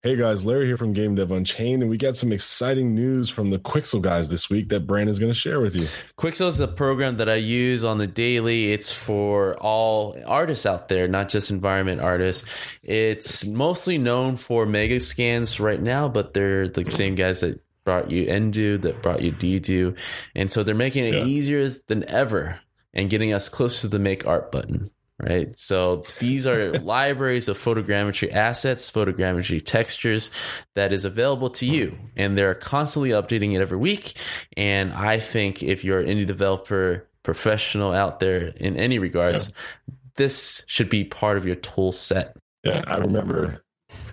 Hey guys, Larry here from Game Dev Unchained, and we got some exciting news from the Quixel guys this week that Brandon's going to share with you. Quixel is a program that I use on the daily. It's for all artists out there, not just environment artists. It's mostly known for Megascans right now, but they're the same guys that brought you nDo, that brought you dDo, and so they're making it yeah. easier than ever and getting us closer to the make art button right? So these are libraries of photogrammetry assets, photogrammetry textures that is available to you. And they're constantly updating it every week. And I think if you're any developer, professional out there in any regards, yeah. this should be part of your tool set. Yeah, I remember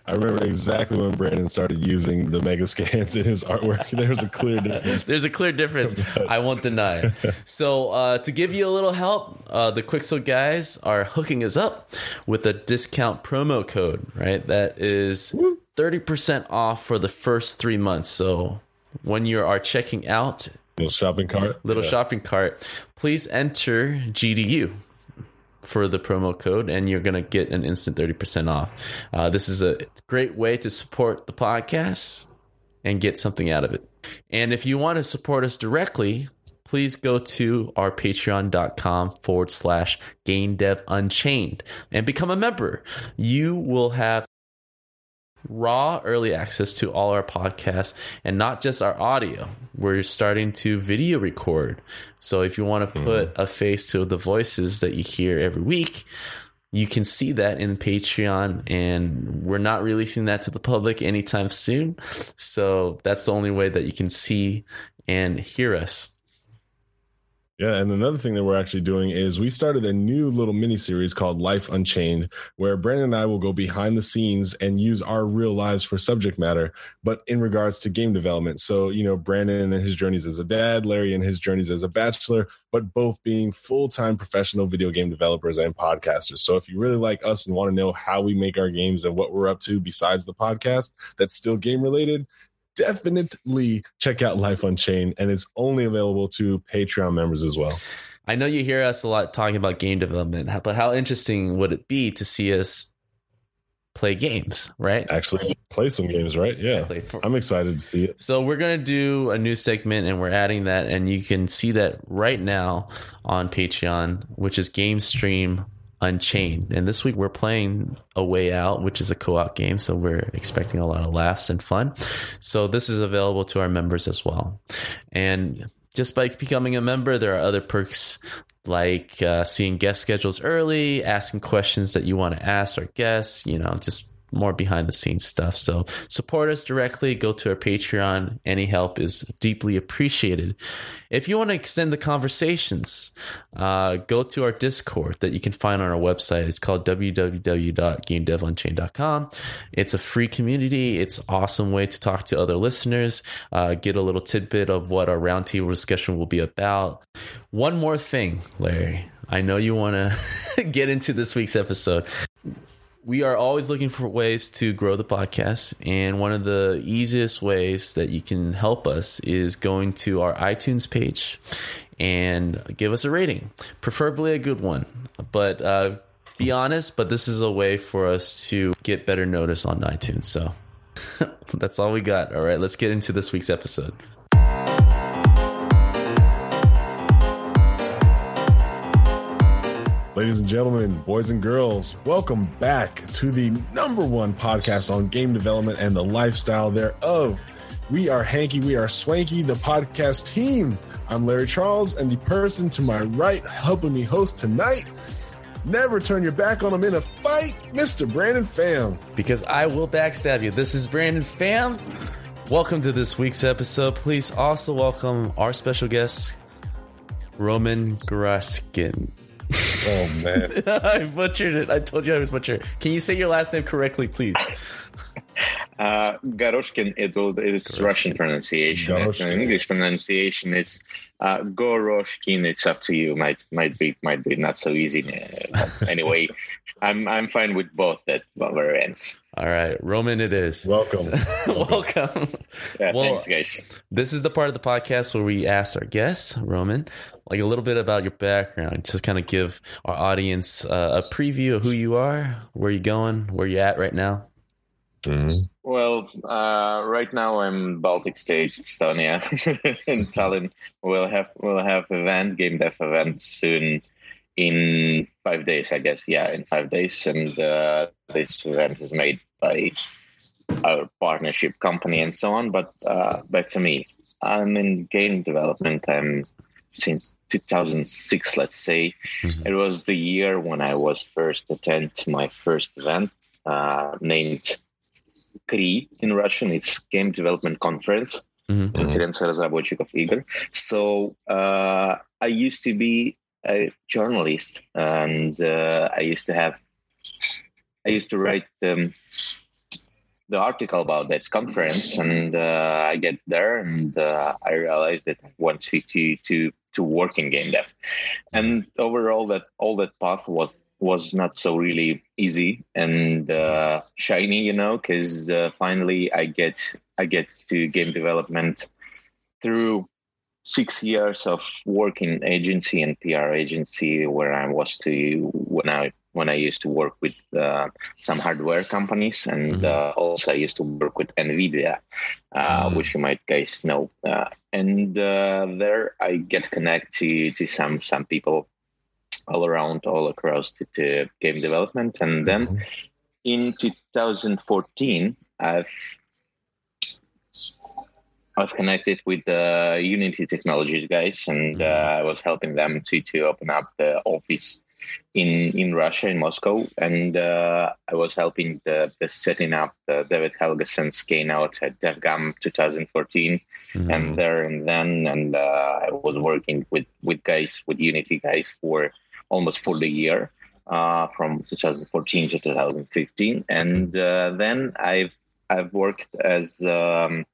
I remember exactly when Brandon started using the Megascans in his artwork. There's a clear difference. There's a clear difference. I won't deny. it. So, uh, to give you a little help, uh, the Quixel guys are hooking us up with a discount promo code, right? That is 30% off for the first three months. So, when you are checking out, little shopping cart, little yeah. shopping cart, please enter GDU for the promo code and you're going to get an instant 30% off. Uh, this is a great way to support the podcast and get something out of it. And if you want to support us directly, please go to our patreon.com forward slash game dev unchained and become a member. You will have raw early access to all our podcasts and not just our audio. We're starting to video record. So if you want to hmm. put a face to the voices that you hear every week, you can see that in Patreon, and we're not releasing that to the public anytime soon. So that's the only way that you can see and hear us. Yeah, and another thing that we're actually doing is we started a new little mini series called Life Unchained, where Brandon and I will go behind the scenes and use our real lives for subject matter, but in regards to game development. So, you know, Brandon and his journeys as a dad, Larry and his journeys as a bachelor, but both being full time professional video game developers and podcasters. So, if you really like us and want to know how we make our games and what we're up to besides the podcast that's still game related, definitely check out Life Unchained, and it's only available to Patreon members as well. I know you hear us a lot talking about game development, but how interesting would it be to see us play games, right? Actually, play some games, right? Exactly. Yeah. I'm excited to see it. So, we're going to do a new segment and we're adding that, and you can see that right now on Patreon, which is Game Stream Unchained. And this week we're playing A Way Out, which is a co op game. So we're expecting a lot of laughs and fun. So this is available to our members as well. And just by becoming a member, there are other perks like uh, seeing guest schedules early, asking questions that you want to ask our guests, you know, just more behind the scenes stuff. So support us directly. Go to our Patreon. Any help is deeply appreciated. If you want to extend the conversations, uh, go to our Discord that you can find on our website. It's called www.gamedevunchained.com. It's a free community. It's an awesome way to talk to other listeners, uh, get a little tidbit of what our roundtable discussion will be about. One more thing, Larry. I know you want to get into this week's episode we are always looking for ways to grow the podcast. And one of the easiest ways that you can help us is going to our iTunes page and give us a rating, preferably a good one. But uh, be honest, but this is a way for us to get better notice on iTunes. So that's all we got. All right, let's get into this week's episode. Ladies and gentlemen, boys and girls, welcome back to the number one podcast on game development and the lifestyle thereof. We are Hanky, we are Swanky, the podcast team. I'm Larry Charles, and the person to my right helping me host tonight. Never turn your back on him in a fight, Mr. Brandon Pham. Because I will backstab you. This is Brandon Pham. Welcome to this week's episode. Please also welcome our special guest, Roman Graskin. Oh man, I butchered it. I told you I was butchered. Can you say your last name correctly, please? Uh, Garoshkin, it will, it is Garoshkin. Russian pronunciation. It's Garoshkin. an English pronunciation is uh, Goroshkin. It's up to you. Might might be might be not so easy. Uh, anyway, I'm I'm fine with both that variants. All right, Roman, it is. Welcome. Welcome. Yeah, Well, thanks, guys. This is the part of the podcast where we ask our guests, Roman, like a little bit about your background, just kind of give our audience uh, a preview of who you are, where you're going, where you're at right now. Mhm. Well, uh, right now I'm Baltic Stage, Estonia, in Tallinn. We'll have we'll have event game dev event soon in five days, I guess. Yeah, in five days, and uh, this event is made by our partnership company and so on. But uh, back to me, I'm in game development. I'm since 2006, let's say. Mhm. It was the year when I was first attend my first event uh, named KRI in Russian. It's Game Development Conference. Mhm. Конференция разработчиков игр. So uh, I used to be a journalist, and uh, I used to have, I used to write um, the article about that conference, and uh, I get there, and uh, I realized that I want to to to to work in game dev, and overall that all that path was was not so really easy and uh, shiny, you know, because uh, finally I get I get to game development through six years of work in agency and PR agency where I was to when I when I used to work with uh, some hardware companies and Mhm. uh, also I used to work with Nvidia, uh, Mm. which you might guys know. Uh, and uh, there I get connected to to some some people all around all across the, the game development and then Mhm. in 2014 i've i've connected with the unity technologies guys and uh, i was helping them to to open up the office in in russia in moscow and uh, i was helping the, the setting up the david helgason's keynote at DevGAMM 2014 Mhm. and there and then and uh, i was working with with guys with unity guys for almost for the year uh, from 2014 to 2015 and uh, then i've i've worked as um,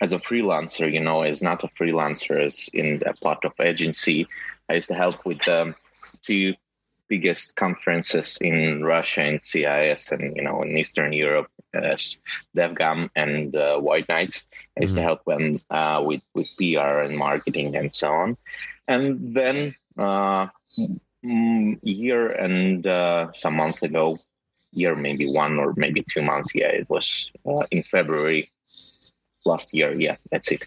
as a freelancer you know as not a freelancer as in a part of agency i used to help with the two biggest conferences in russia and cis and you know in eastern europe as DevGAMM and uh, white nights I used to Mhm. help them uh, with with PR and marketing and so on. And then uh, mm, year and uh, some month ago, year maybe one or maybe two months. Yeah, it was uh, in February last year. Yeah, that's it.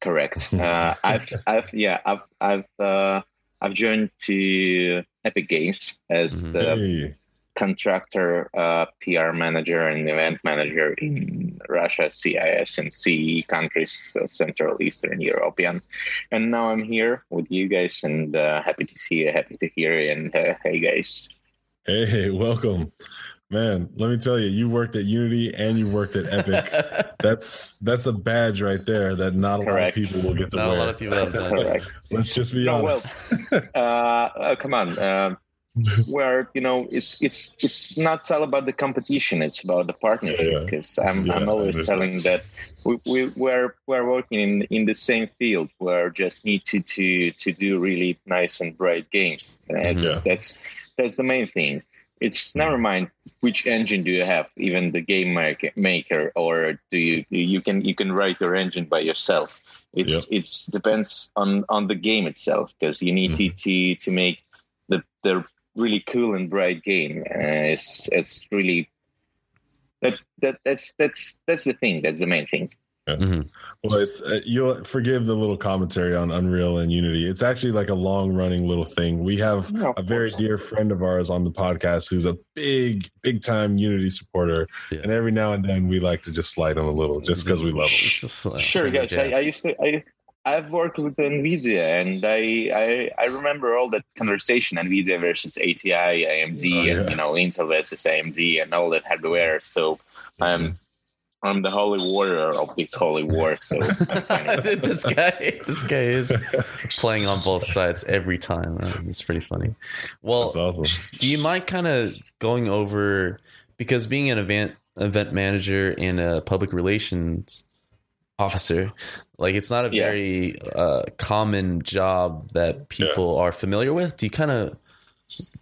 Correct. Uh, I've I've yeah I've I've uh, I've joined to Epic Games as Mhm. the Hey. contractor, uh, PR manager, and event manager in Russia, CIS, and CE countries, so Central Eastern European. And now I'm here with you guys, and uh, happy to see you, happy to hear you. And uh, hey, guys. Hey, welcome. Man, let me tell you, you worked at Unity and you worked at Epic. That's that's a badge right there that not a Correct. lot of people will get to Not a wear. lot of people have done. Correct. Let's just be No, well, honest. uh, uh, come on. Um where you know it's it's it's not all about the competition it's about the Yeah, partnership yeah. because i'm Yeah, i'm always telling that we, we we're we're working in in the same field where just need to to to do really nice and bright games Yeah. that's that's the main thing it's mm-hmm. never mind which engine do you have even the game maker, maker or do you you can you can write your engine by yourself it's Yep. it's depends on on the game itself because you need to mm-hmm. to to make the the really cool and bright game uh, it's it's really that that that's that's that's the thing that's the main thing Mhm. Well, it's uh, you'll forgive the little commentary on Unreal and Unity. It's actually like a long running little thing. We have No, a very dear friend of ours on the podcast who's a big, big time Unity supporter, Yeah. and every now and then we like to just slide him a little, just because we love him. Just, uh, sure finger guys I, I used to i I've worked with NVIDIA and I, I I remember all that conversation NVIDIA versus ATI, AMD, Oh, yeah. and you know Intel versus AMD and all that hardware. So I'm I'm the holy warrior of this holy war. So I'm fine with it. this guy, this guy is playing on both sides every time. It's pretty funny. Well, That's awesome. do you mind kind of going over because being an event event manager and a public relations officer. Like it's not a Yeah. very uh, common job that people are familiar with. Do you kind of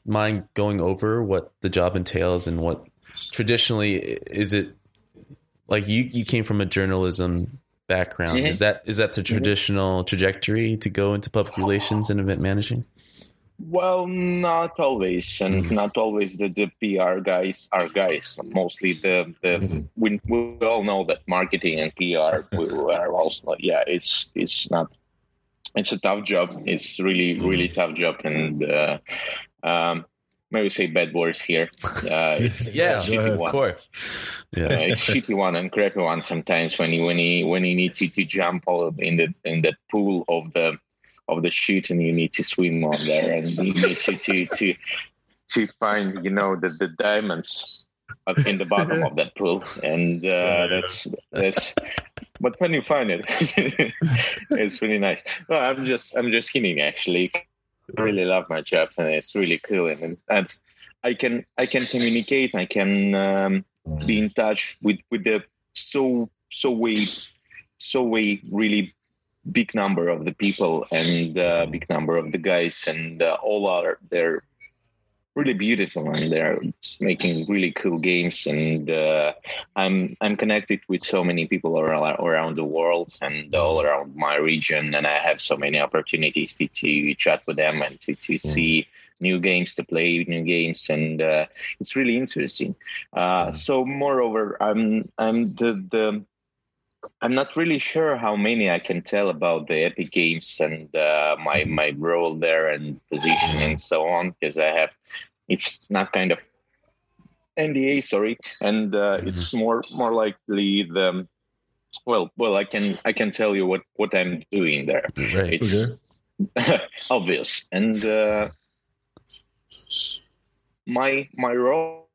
mind going over what the job entails and what traditionally is it like you you came from a journalism background Mhm. is that is that the traditional trajectory to go into public relations and event managing Well, not always, and Mhm. not always the, the PR guys are guys. Mostly the the Mhm. we, we all know that marketing and PR we are also yeah it's it's not it's a tough job. It's really really tough job, and uh, um, maybe say bad words here. Uh, it's yeah a shitty ahead. of one. course Uh, it's shitty one and crappy one sometimes when you when you when you need to, to jump all in the in the pool of the of the chute and you need to swim on there and you need to to to, to find you know the, the diamonds up in the bottom of that pool. And uh, that's that's but when you find it it's really nice. No, i'm just i'm just kidding actually. I really love my job and it's really cool. And, and i can i can communicate. I can um, be in touch with with the so so way so way really big number of the people and uh, big number of the guys and uh, all are they're really beautiful and they're making really cool games and uh, I'm I'm connected with so many people around around the world and all around my region and I have so many opportunities to, to chat with them and to, to see new games to play new games and uh, it's really interesting. Uh, so moreover I'm I'm the the I'm not really sure how many I can tell about the Epic Games and uh, my my role there and position and so on because I have it's not kind of NDA, sorry, and uh, it's more more likely the well well I can I can tell you what what I'm doing there. right It's Okay. obvious and uh, my my role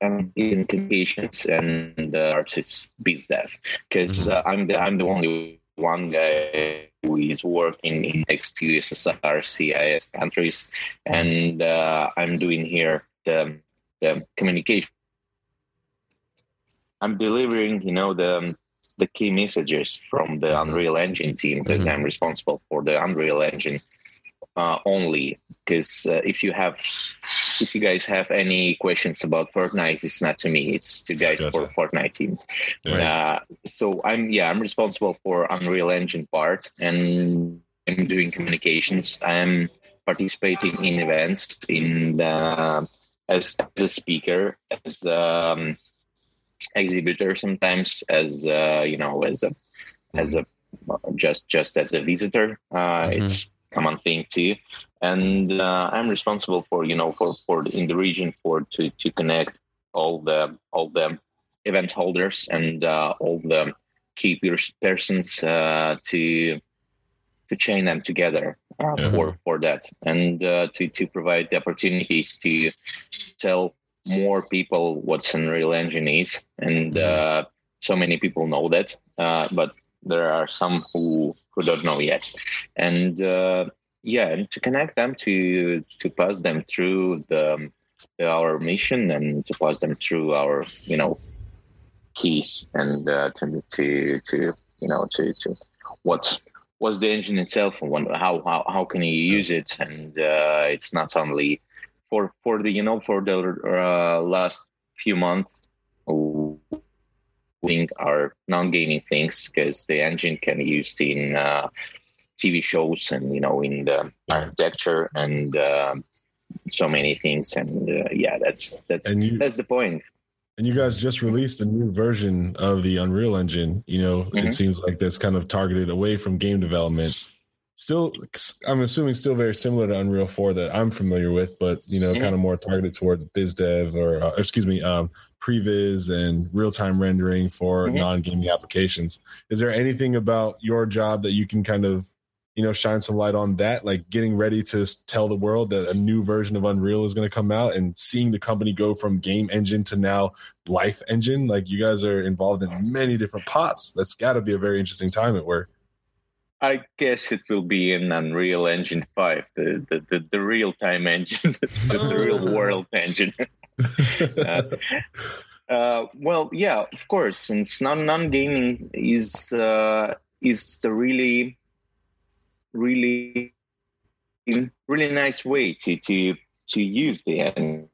in communications and uh, artists biz dev because uh, I'm the I'm the only one guy who is working in ex-USSR CIS countries, and uh, I'm doing here the the communication. I'm delivering, you know, the the key messages from the Unreal Engine team because Mhm. I'm responsible for the Unreal Engine uh, only. Because uh, if you have, if you guys have any questions about Fortnite, it's not to me; it's to guys for Fortnite team. Yeah. Uh, so I'm yeah, I'm responsible for Unreal Engine part, and I'm doing communications. I'm participating in events in the, as, as a speaker, as um, exhibitor sometimes, as uh, you know, as a as a just just as a visitor. Uh, Mhm. It's common thing too, and uh, I'm responsible for you know for for in the region for to to connect all the all the event holders and uh, all the key pers- persons uh, to to chain them together uh, Yeah. for for that. And uh, to to provide the opportunities to tell more people what Unreal Engine is. And uh, so many people know that uh, but there are some who who don't know yet. And uh, yeah and to connect them to to pass them through the our mission and to pass them through our you know keys and uh, to to to you know to to what's what's the engine itself and how how how can you use it? And uh, it's not only for for the you know for the uh, last few months doing our non-gaming things because the engine can be used in uh, TV shows and you know in the architecture and um so many things and uh, yeah that's that's you that's the point. and you guys just released a new version of the Unreal Engine. You know, Mhm. it seems like that's kind of targeted away from game development. Still, I'm assuming still very similar to Unreal 4 that I'm familiar with, but you know, Mhm. kind of more targeted toward biz dev or, uh, excuse me, um, previs and real time rendering for Mhm. non gaming applications. Is there anything about your job that you can kind of you know shine some light on that like getting ready to tell the world that a new version of unreal is going to come out and seeing the company go from game engine to now life engine like you guys are involved in many different pots that's got to be a very interesting time at work I guess it will be in Unreal Engine 5, the, the, the, the real time engine, the, the real world engine. uh, uh, well, yeah, of course, since non non gaming is uh, is a really, really, really nice way to to to use the engine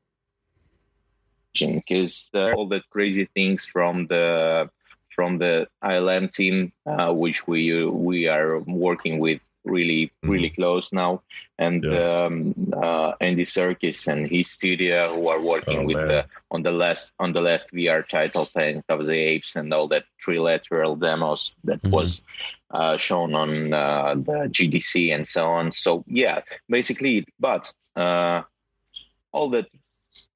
because all the crazy things from the from the ILM team, uh, which we we are working with really mm-hmm. really close now, and yeah. um, uh, Andy Serkis and his studio who are working oh, with the on the last on the last VR title, Planet of the Apes, and all that trilateral demos that mm-hmm. was uh, shown on uh, the GDC and so on. So yeah, basically, but uh, all the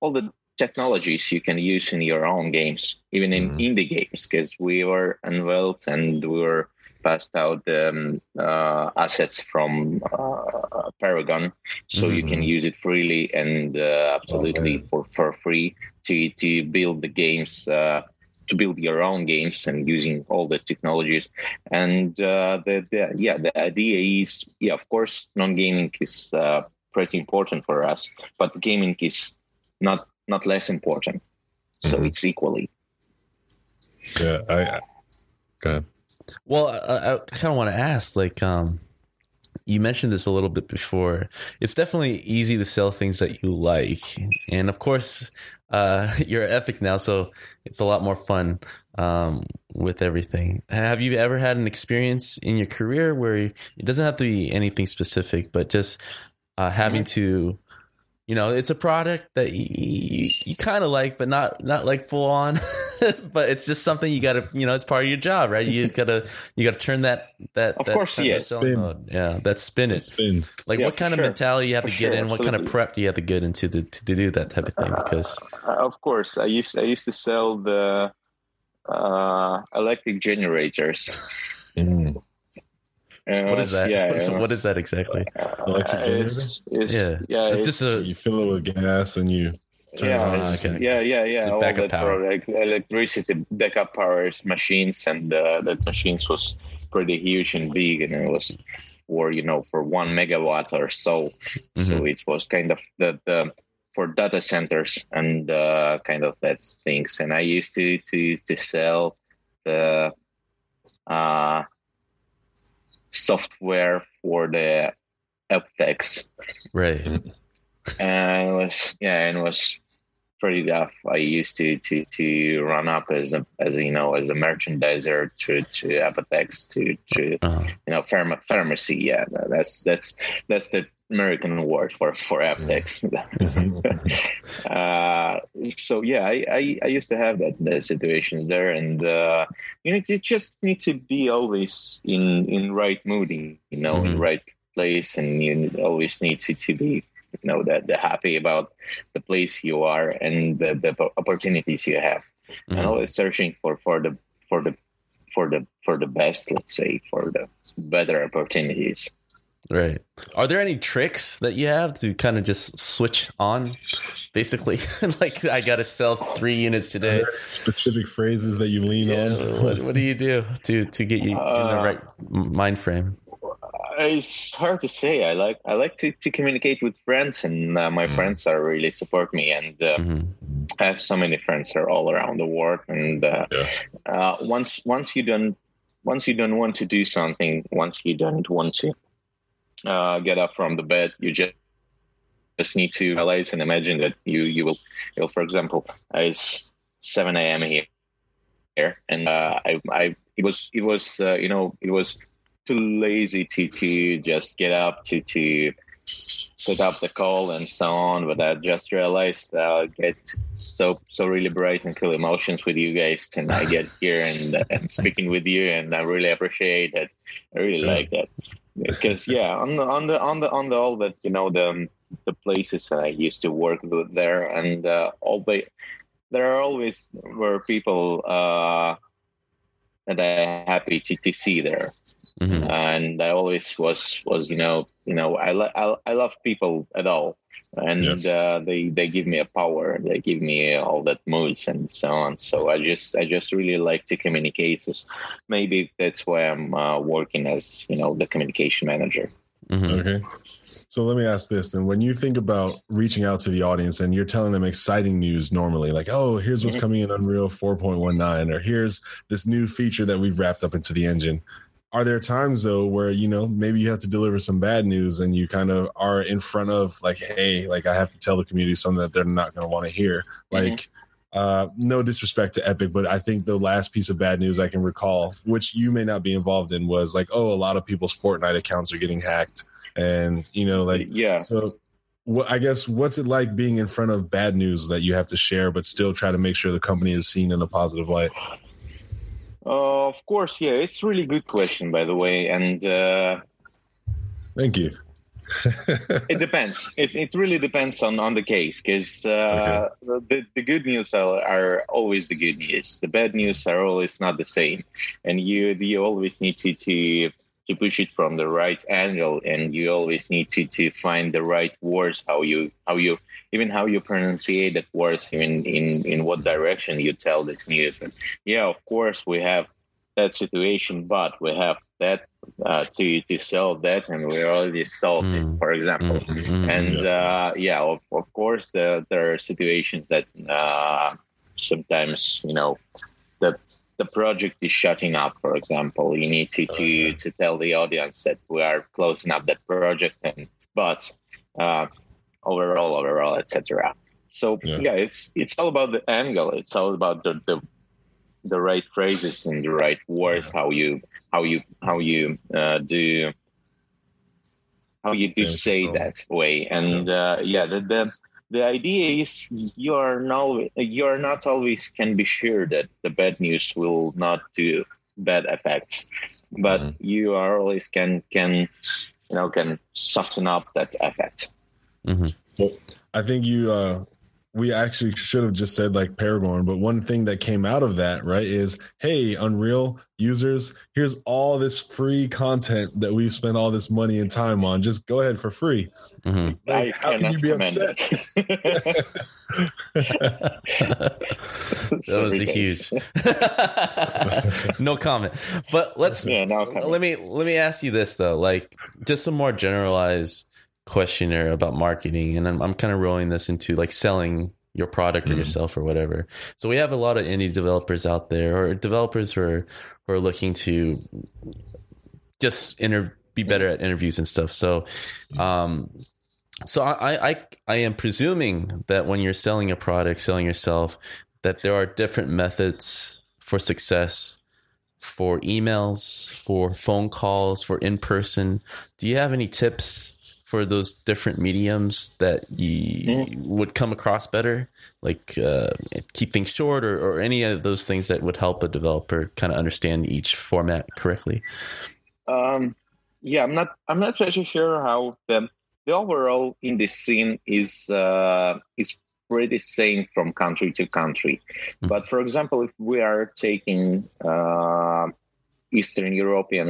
all the technologies you can use in your own games, even in mm. indie games, because we were unveiled and we were passed out um, uh, assets from uh, Paragon, so mm-hmm. you can mm-hmm. use it freely and uh, absolutely for, for free to to build the games. Uh, to build your own games and using all the technologies, and uh, the, the yeah the idea is yeah of course non gaming is uh, pretty important for us, but gaming is not not less important. So mm-hmm. it's equally. Yeah, I. Go ahead. Well, I, I kind of want to ask, like, um, you mentioned this a little bit before. It's definitely easy to sell things that you like, and of course, uh, you're Epic now, so it's a lot more fun um, with everything. Have you ever had an experience in your career where it doesn't have to be anything specific, but just uh, having mm-hmm. to you know it's a product that you, you, you kind of like but not not like full on but it's just something you gotta you know it's part of your job right? You just gotta you gotta turn that that of that course yes mode. yeah that spin it. Spin. like yeah, what kind of mentality you have for to sure, get in? Absolutely. what kind of prep do you have to get into to, to do that type of thing? Because uh, of course. I used i used to sell the uh, electric generators. Mm what is that? Yeah, was, what is that exactly? Electric generator. It's, it's, yeah, yeah. It's, it's, just a you fill it with gas and you. yeah, okay. yeah, yeah, yeah. All backup power, like electricity backup powers machines, and uh, that machines was pretty huge and big, and it was for you know for one megawatt or so. Mm-hmm. So it was kind of the, the for data centers and uh, kind of that things. And I used to to to sell the uh, software for the Aptex. Right. And it was yeah, and it was pretty tough. I used to to to run up as a as a, you know as a merchandiser to to Apotex to to uh-huh. you know pharma, pharmacy. Yeah, that's that's that's the American word for for Apotex. uh, so yeah, I, I, I used to have that the situations there, and uh, you know you just need to be always in in right mood, you know, mm-hmm. in right place, and you always need to to be you know that the happy about the place you are and the, the opportunities you have mm-hmm. and always searching for for the for the for the for the best let's say for the better opportunities right are there any tricks that you have to kind of just switch on basically like i gotta sell three units today specific phrases that you lean yeah, on what, what, do you do to to get you uh, in the uh, right mind frame it's hard to say. I like I like to, to communicate with friends, and uh, my mm friends are really support me. And uh, mm-hmm. I have so many friends are all around the world. And uh, yeah. Uh, once once you don't once you don't want to do something, once you don't want to uh, get up from the bed, you just just need to realize and imagine that you you will, you for example, it's seven a.m. here, here and uh, I I it was it was you know it was too lazy to to just get up to to set up the call and so on. But I just realized I get so so really bright and cool emotions with you guys, and I get here and, and speaking with you, and I really appreciate that. I really like that because yeah, on the on the on the on the all that you know the the places that I used to work with there, and uh, always there are always were people uh, that I'm happy to, to see there mm-hmm. and I always was was you know you know I lo- I, I love people at all, and yeah. uh, they they give me a power, they give me all that moods and so on. So I just I just really like to communicate. So maybe that's why I'm uh, working as you know the communication manager. Mm-hmm. Okay. So let me ask this then. When you think about reaching out to the audience and you're telling them exciting news normally, like, oh, here's what's mm-hmm. coming in Unreal 4.19, or here's this new feature that we've wrapped up into the engine. Are there times though where, you know, maybe you have to deliver some bad news and you kind of are in front of like, hey, like I have to tell the community something that they're not going to want to hear? Mm-hmm. Like, uh, no disrespect to Epic, but I think the last piece of bad news I can recall, which you may not be involved in, was like, oh, a lot of people's Fortnite accounts are getting hacked and you know like yeah so what i guess what's it like being in front of bad news that you have to share but still try to make sure the company is seen in a positive light uh, of course yeah it's really good question by the way and uh, thank you. It depends. It, it really depends on on the case because uh, okay. the, the good news are, are, always the good news. The bad news are always not the same and you you always need to to to push it from the right angle and you always need to, to find the right words how you how you even how you pronunciate that words even in in what direction you tell this news. And yeah of course we have that situation but we have that uh, to to solve that and we already solved mm. it for example. Mm, mm, and uh, yeah of, of course uh, there are situations that uh, sometimes you know the the project is shutting up, for example, you need to to, to tell the audience that we are closing up that project, and but uh, overall, overall, etc. So yeah. yeah. it's it's all about the angle. It's all about the, the the right phrases and the right words. How you how you how you uh, do how you do say that way. And uh, yeah, the, the the idea is you are not you are not always can be sure that the bad news will not do bad effects, but mm-hmm. you are always can can you know can soften up that effect. Mm-hmm. Well, I think you uh, we actually should have just said like Paragon, but one thing that came out of that, right, is hey, Unreal users, here's all this free content that we've spent all this money and time on. Just go ahead for free. Mm-hmm. Like, how can you be upset? that was a huge no comment. But let's yeah, no comment. let me let me ask you this though, like just some more generalized questionnaire about marketing and I'm, I'm kind of rolling this into like selling your product or mm. yourself or whatever. So we have a lot of indie developers out there or developers who are, who are looking to just inter- be better at interviews and stuff. So, um, so I, I, I am presuming that when you're selling a product, selling yourself, that there are different methods for success for emails, for phone calls, for in person. Do you have any tips for those different mediums that you mm-hmm. would come across better like uh, keep things short or, or, any of those things that would help a developer kind of understand each format correctly um, yeah i'm not i'm not really sure how the the overall in this scene is uh, is pretty same from country to country mm-hmm. but for example if we are taking uh, eastern european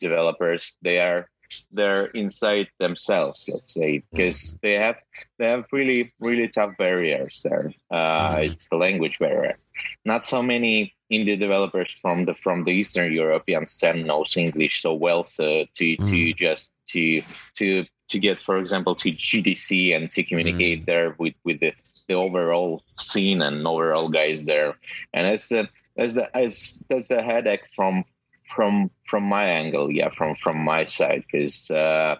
developers they are they're inside themselves let's say because mm. they have they have really really tough barriers there uh, mm. it's the language barrier not so many indie developers from the from the eastern european scene knows english so well so to to mm. just to to to get for example to gdc and to communicate mm. there with with the, the overall scene and overall guys there and it's the as the as that's the headache from from from my angle, yeah, from from my side, because uh,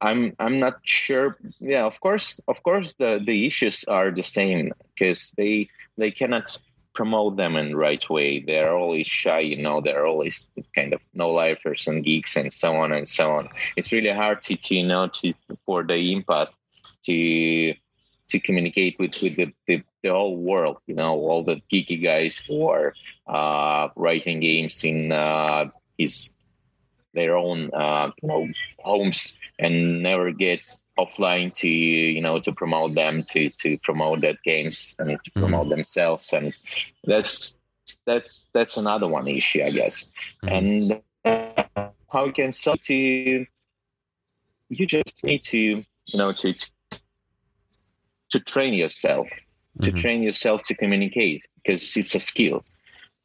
I'm I'm not sure. Yeah, of course, of course, the the issues are the same because they they cannot promote them in the right way. They're always shy, you know. They're always kind of no lifers and geeks and so on and so on. It's really hard to, to you know to for the impact to to communicate with with the, the, the, whole world. You know, all the geeky guys who are uh, writing games in uh, his their own uh, you know homes and never get offline to you know to promote them to to promote that games and to mm-hmm. promote mm-hmm. themselves and that's that's that's another one issue I guess mm-hmm. and how you can sell to you just need to you know to to train yourself to Mhm. train yourself to communicate because it's a skill.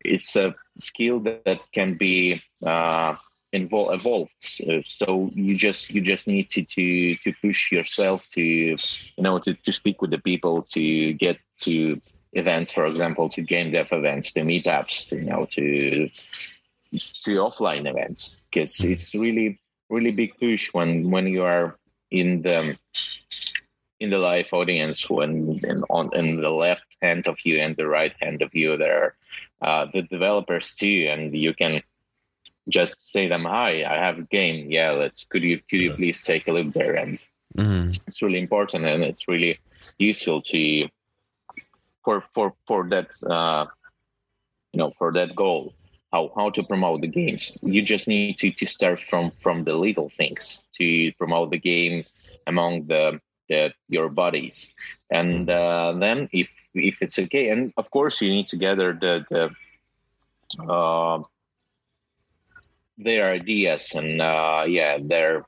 It's a skill that, that can be uh, invol- evolved. So, so you just you just need to, to to push yourself to you know to, to speak with the people to get to events for example to game dev events to meetups you know to to offline events. Because it's really really big push when when you are in the in the live audience when in, on in the left hand of you and the right hand of you there are uh, the developers too and you can just say them hi i have a game. Yeah let's could you could you please take a look there? And Mhm. it's really important and it's really useful to for for for that uh, you know for that goal how how to promote the games. You just need to to start from from the little things to promote the game among the the your bodies. and uh, then if if it's okay and of course you need to gather the the uh, their ideas and uh, yeah their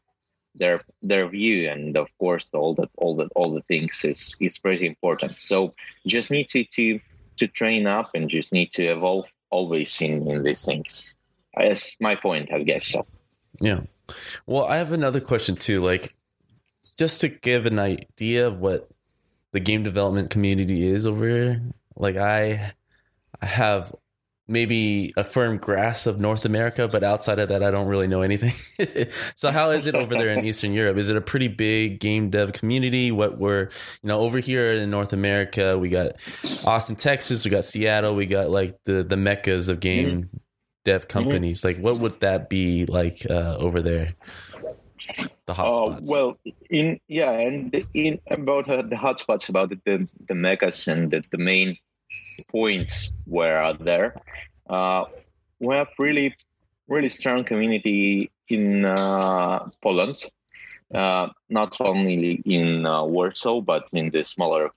their their view and of course all that all that all the things is is pretty important so just need to to to train up and just need to evolve always in in these things that's my point i guess so Yeah. Well, I have another question too. Like, just to give an idea of what the game development community is over here. Like, I, I have maybe a firm grasp of North America, but outside of that, I don't really know anything. so, how is it over there in Eastern Europe? Is it a pretty big game dev community? What we're, you know, over here in North America, we got Austin, Texas, we got Seattle, we got like the the meccas of game dev companies. Like, what would that be like uh, over there? The Oh hotspots. well, in yeah, and in about uh, the hotspots, about the the, mechas and the, the main points where are there. Uh, we have really really strong community in uh, Poland, uh, not only in uh, Warsaw but in the smaller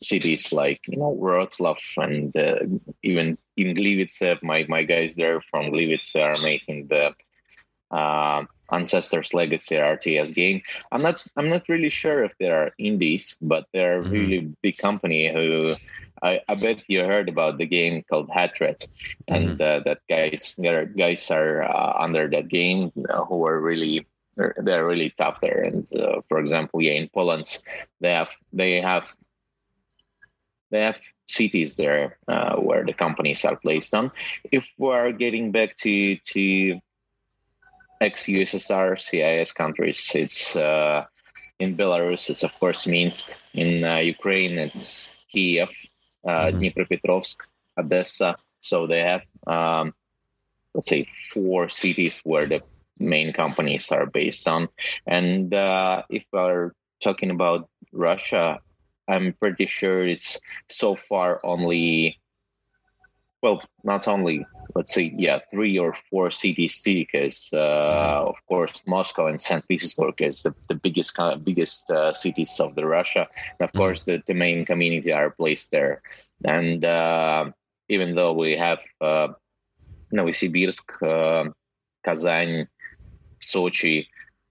cities like you know Wrocław and uh, even in Gliwice. My my guys there from Gliwice are making the uh, Ancestors Legacy RTS game. I'm not I'm not really sure if there are indies, but they're a Mhm. really big company who I, I bet you heard about the game called Hatred, and uh, that guys guys are uh, under that game uh, who are really they're, they're really tough there. And uh, for example, yeah, in Poland they have they have they have cities there uh, where the companies are placed on. If we're getting back to to ex-USSR CIS countries, it's uh, in Belarus, it's of course Minsk. In uh, Ukraine, it's Kiev, uh, Mhm. Dnipropetrovsk, Odessa. So they have, um, let's say, four cities where the main companies are based on. And uh, if we're talking about Russia, I'm pretty sure it's so far only, well, not only, let's say, yeah, three or four cities, because uh, of course Moscow and St. Petersburg is the, the biggest kind of, biggest uh, cities of the Russia. And of Mhm. course, the, the main community are placed there. And uh, even though we have uh, Novosibirsk, uh, Kazan, Sochi,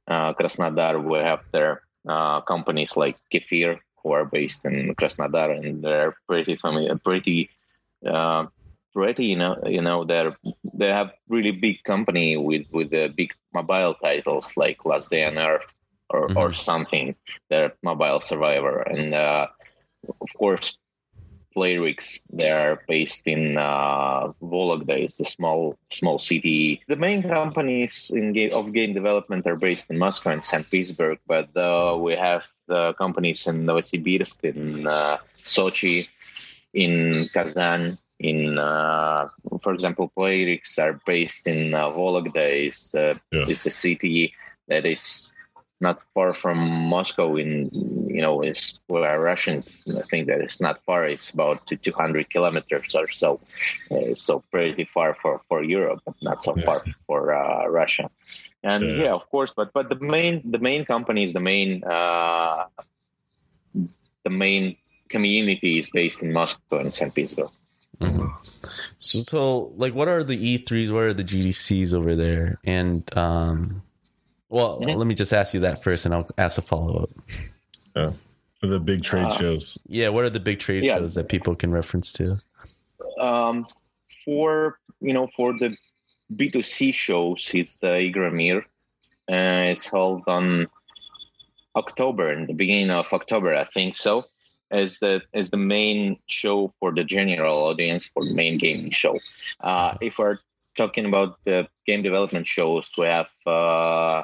uh, Krasnodar, we have their uh, companies like Kefir, who are based in Krasnodar, and they're pretty familiar, pretty, uh, pretty. You know, you know, they're they have really big company with with the big mobile titles like Last Day on Earth or or Mhm. something. They're mobile survivor, and uh, of course, Playrix. They are based in uh, Vologda, is the small small city. The main companies in game, of game development are based in Moscow and St. Petersburg, but uh, we have the companies in Novosibirsk, in uh, Sochi, in Kazan. In, uh, for example, Playrix are based in uh, Vologda. Is uh, Yeah. is a city that is not far from Moscow. In you know, is where Russian. I think that it's not far. It's about 200 kilometers or so. Uh, so pretty far for, for Europe, but not so Yeah. far for uh, Russia. And Yeah. yeah. of course, but but the main the main companies, the main uh, the main community is based in Moscow and St. Petersburg. Mhm. So, so, like, what are the E3s? What are the GDCs over there? And, um, well, Mhm. let me just ask you that first, and I'll ask a follow up. Yeah. The big trade Uh, shows. Yeah, what are the big trade Yeah. shows that people can reference to? um, for you know for the B2C shows, it's the Igromir. Uh, it's held on October, in the beginning of October, I think so, as the as the main show for the general audience for the main gaming show. Uh, if we're talking about the game development shows, we have uh,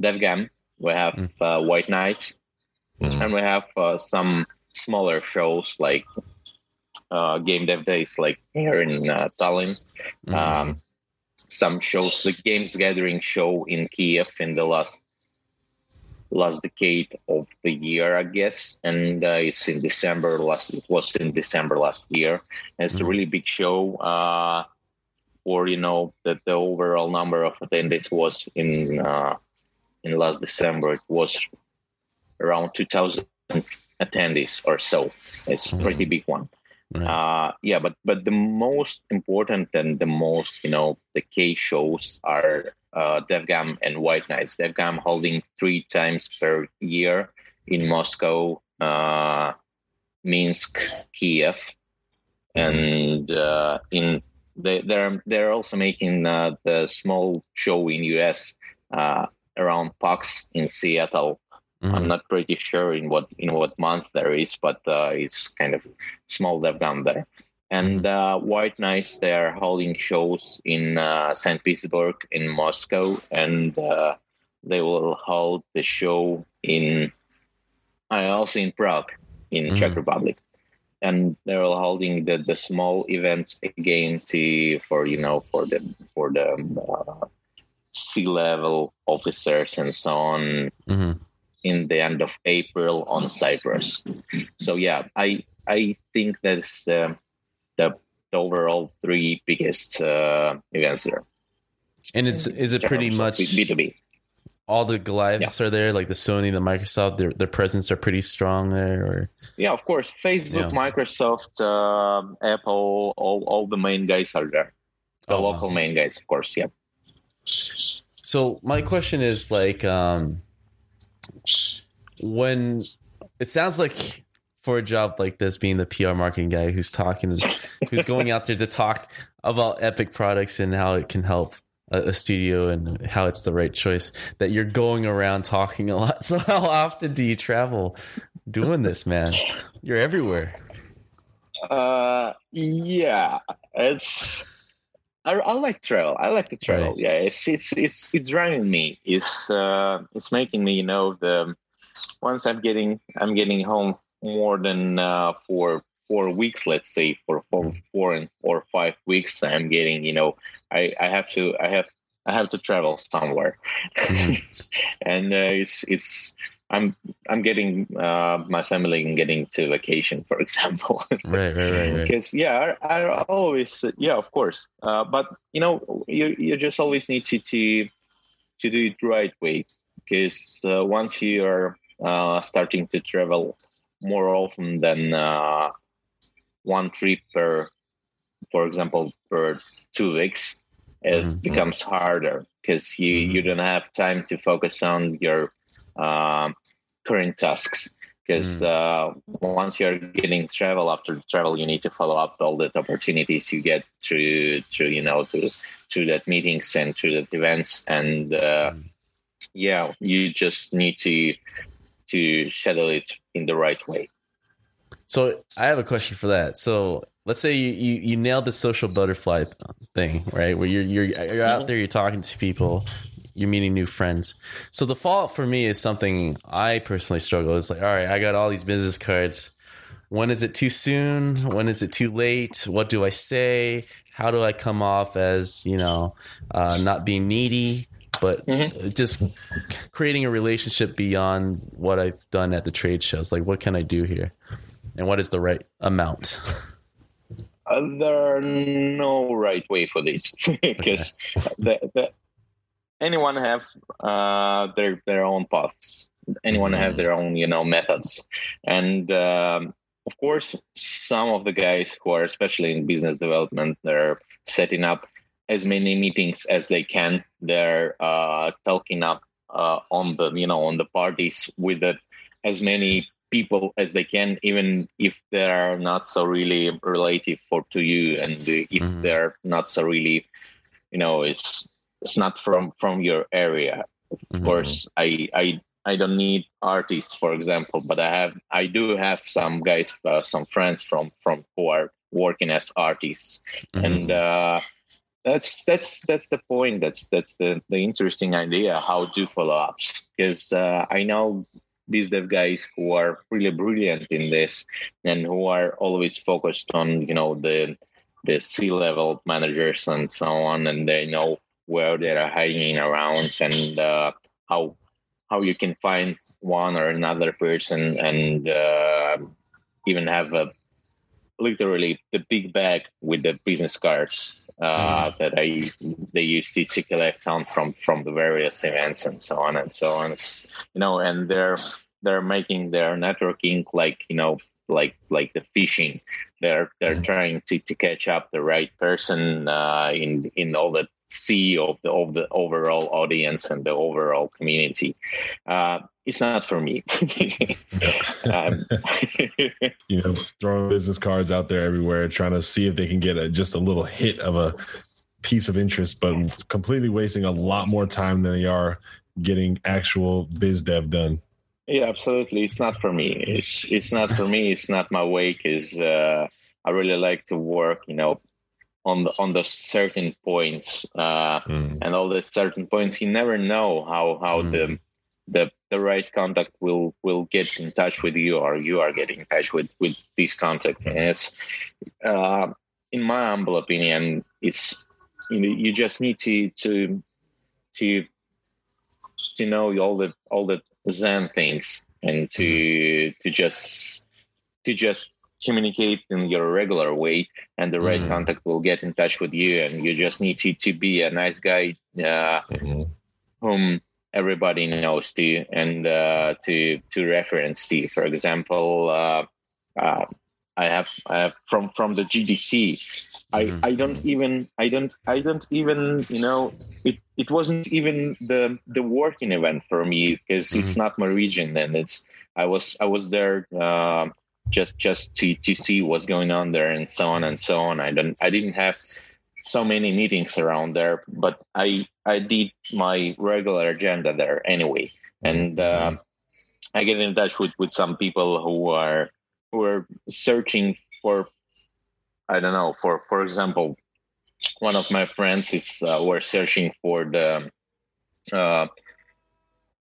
DevGAMM, we have Mm. uh, White Nights, and we have uh, some smaller shows like uh, Game Dev Days, like here in uh, Tallinn. Mhm. Um, some shows, the Games Gathering show in Kiev in the last last decade of the year, I guess, and uh, it's in December last. It was in December last year. And it's a Mhm. really big show. Uh, or you know that the overall number of attendees was in uh, in last December. It was around two thousand attendees or so. It's a pretty big one. Right. Uh, yeah, but but the most important and the most you know the K shows are uh, DevGAMM and White Nights. DevGAMM holding three times per year in Moscow, uh, Minsk, Kiev, and uh, in they, they're they're also making uh, the small show in US uh, around PAX in Seattle. I'm Mhm. not pretty sure in what in what month there is, but uh, it's kind of small dev down there. And uh, White Nights they are holding shows in uh, Saint Petersburg, in Moscow, and uh, they will hold the show in uh, also in Prague, in Czech Mhm. Republic. And they're all holding the, the small events again to for you know for the for the uh, sea level officers and so on Mhm. In the end of April on Cyprus. So yeah, I I think that's uh, the, the overall three biggest uh, events there. And it's is it pretty much B two B? all the Goliaths are there, like the Sony, the Microsoft, their their presence are pretty strong there. Or Yeah, of course. Facebook, Yeah. Microsoft, uh, Apple, all all the main guys are there. The Oh, wow. local main guys, of course. Yeah. So my question is like, um, when it sounds like for a job like this, being the PR marketing guy who's talking, who's going out there to talk about Epic products and how it can help a, a studio and how it's the right choice, that you're going around talking a lot. So how often do you travel doing this, man? You're everywhere. Uh, yeah, it's. I, I like travel. I like to travel. Right. Yeah, it's it's it's it's driving me. It's uh, it's making me, you know, the once I'm getting I'm getting home more than uh, for four weeks, let's say for for four and or five weeks, I'm getting, you know, I I have to I have I have to travel somewhere, Mhm. and uh, it's it's. I'm I'm getting uh, my family and getting to vacation, for example. Right, right, right, right. because yeah I, I always yeah of course uh, but you know you you just always need to to to do it right way because uh, once you are uh, starting to travel more often than uh, one trip per for example per two weeks it Mhm. becomes harder because you Mhm. you don't have time to focus on your um, current tasks because uh, once you're getting travel after travel you need to follow up all the opportunities you get through through you know to through that meetings and through that events and uh, Mm. yeah you just need to to schedule it in the right way So I have a question for that. So let's say you, you, you nailed the social butterfly thing, right? Where you're you're you're out there, you're talking to people, you're meeting new friends. So the fallout for me is something I personally struggle. It's like, all right, I got all these business cards. When is it too soon? When is it too late? What do I say? How do I come off as you know uh, not being needy, but Mhm. just creating a relationship beyond what I've done at the trade shows? Like, what can I do here? and what is the right amount? uh, there are no right way for this because the, the, anyone have uh, their their own paths anyone have their own you know methods and um, of course, some of the guys who are especially in business development, they're setting up as many meetings as they can. They're uh, talking up uh, on the you know on the parties with the, as many people as they can, even if they are not so really relative for to you, and if mm-hmm. they're not so really, you know, it's it's not from from your area. Of mm-hmm. course, I I I don't need artists, for example, but I have I do have some guys, uh, some friends from from who are working as artists, mm-hmm. and uh, that's that's that's the point. That's that's the the interesting idea how to follow up because uh, I know these dev guys who are really brilliant in this and who are always focused on you know the the C level managers and so on, and they know where they are hanging around and uh, how how you can find one or another person and uh, even have a literally the big bag with the business cards uh, mm. that I they used to, to collect on from from the various events and so on and so on. It's, you know, and they're they're making their networking like you know like like the fishing. They're they're mm. trying to, to catch up the right person uh, in in all the see of the of the overall audience and the overall community. Uh, it's not for me. um, you know, throwing business cards out there everywhere, trying to see if they can get a, just a little hit of a piece of interest, but completely wasting a lot more time than they are getting actual biz dev done. Yeah, absolutely. It's not for me. It's it's not for me. It's not my way. Because uh, I really like to work, you know, on the on the certain points uh, mm. and all the certain points you never know how how mm. the the the right contact will will get in touch with you or you are getting in touch with with this contact and it's uh, in my humble opinion it's you know you just need to to to to know all the all the zen things and to mm. to just to just communicate in your regular way and the right mm-hmm. contact will get in touch with you and you just need to, to be a nice guy uh, mm-hmm. whom everybody knows to and uh, to to reference to for example uh, uh I have, I have from from the GDC. I mm-hmm. I don't even I don't I don't even you know it it wasn't even the the working event for me because mm-hmm. it's not my region and it's I was I was there uh, just just to to see what's going on there and so on and so on. I don't I didn't have so many meetings around there, but I I did my regular agenda there anyway, and uh, I get in touch with with some people who are who are searching for I don't know for for example, one of my friends is uh, were searching for the uh,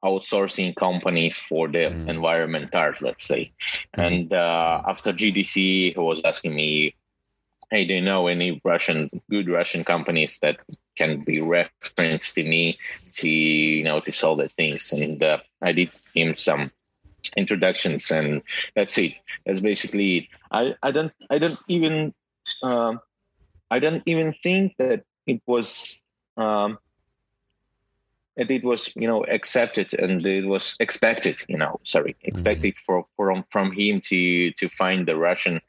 outsourcing companies for the mm. environment art, let's say. Mm. And uh, after GDC, he was asking me, "Hey, do you know any Russian good Russian companies that can be referenced to me to you know to solve the things?" And uh, I did him some introductions, and that's it. That's basically it. I I don't I don't even uh, I don't even think that it was. Um, and it was you know accepted and it was expected you know sorry mm-hmm. expected mm-hmm. for from from him to to find the russian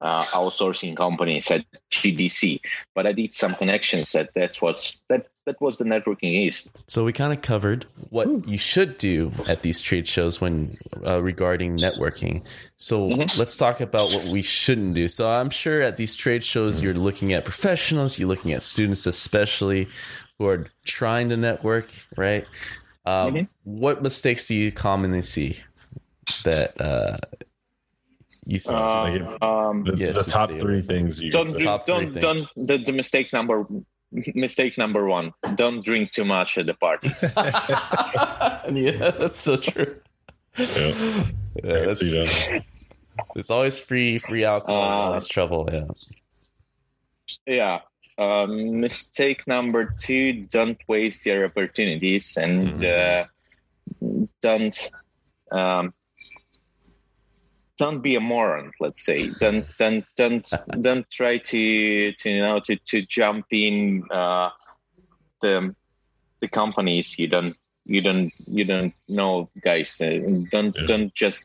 uh, outsourcing companies at GDC, but I did some connections that that's what's that that was the networking is. So we kind of covered what Ooh. you should do at these trade shows when uh, regarding networking. So mm-hmm. let's talk about what we shouldn't do. So I'm sure at these trade shows you're looking at professionals, you're looking at students especially who are trying to network, right? Um, mm-hmm. What mistakes do you commonly see that uh, you see? Uh, um, the, yes, the top three things. You don't drink, don't don't the, the mistake number mistake number one. Don't drink too much at the party. Yeah that's so true. Yeah, yeah that's, it's always free free alcohol uh, always trouble yeah. yeah um, mistake number two: don't waste your opportunities and mm-hmm. uh, don't um, don't be a moron. Let's say don't don't don't don't try to to you know to to jump in uh, the the companies you don't you don't you don't know guys uh, don't yeah. don't just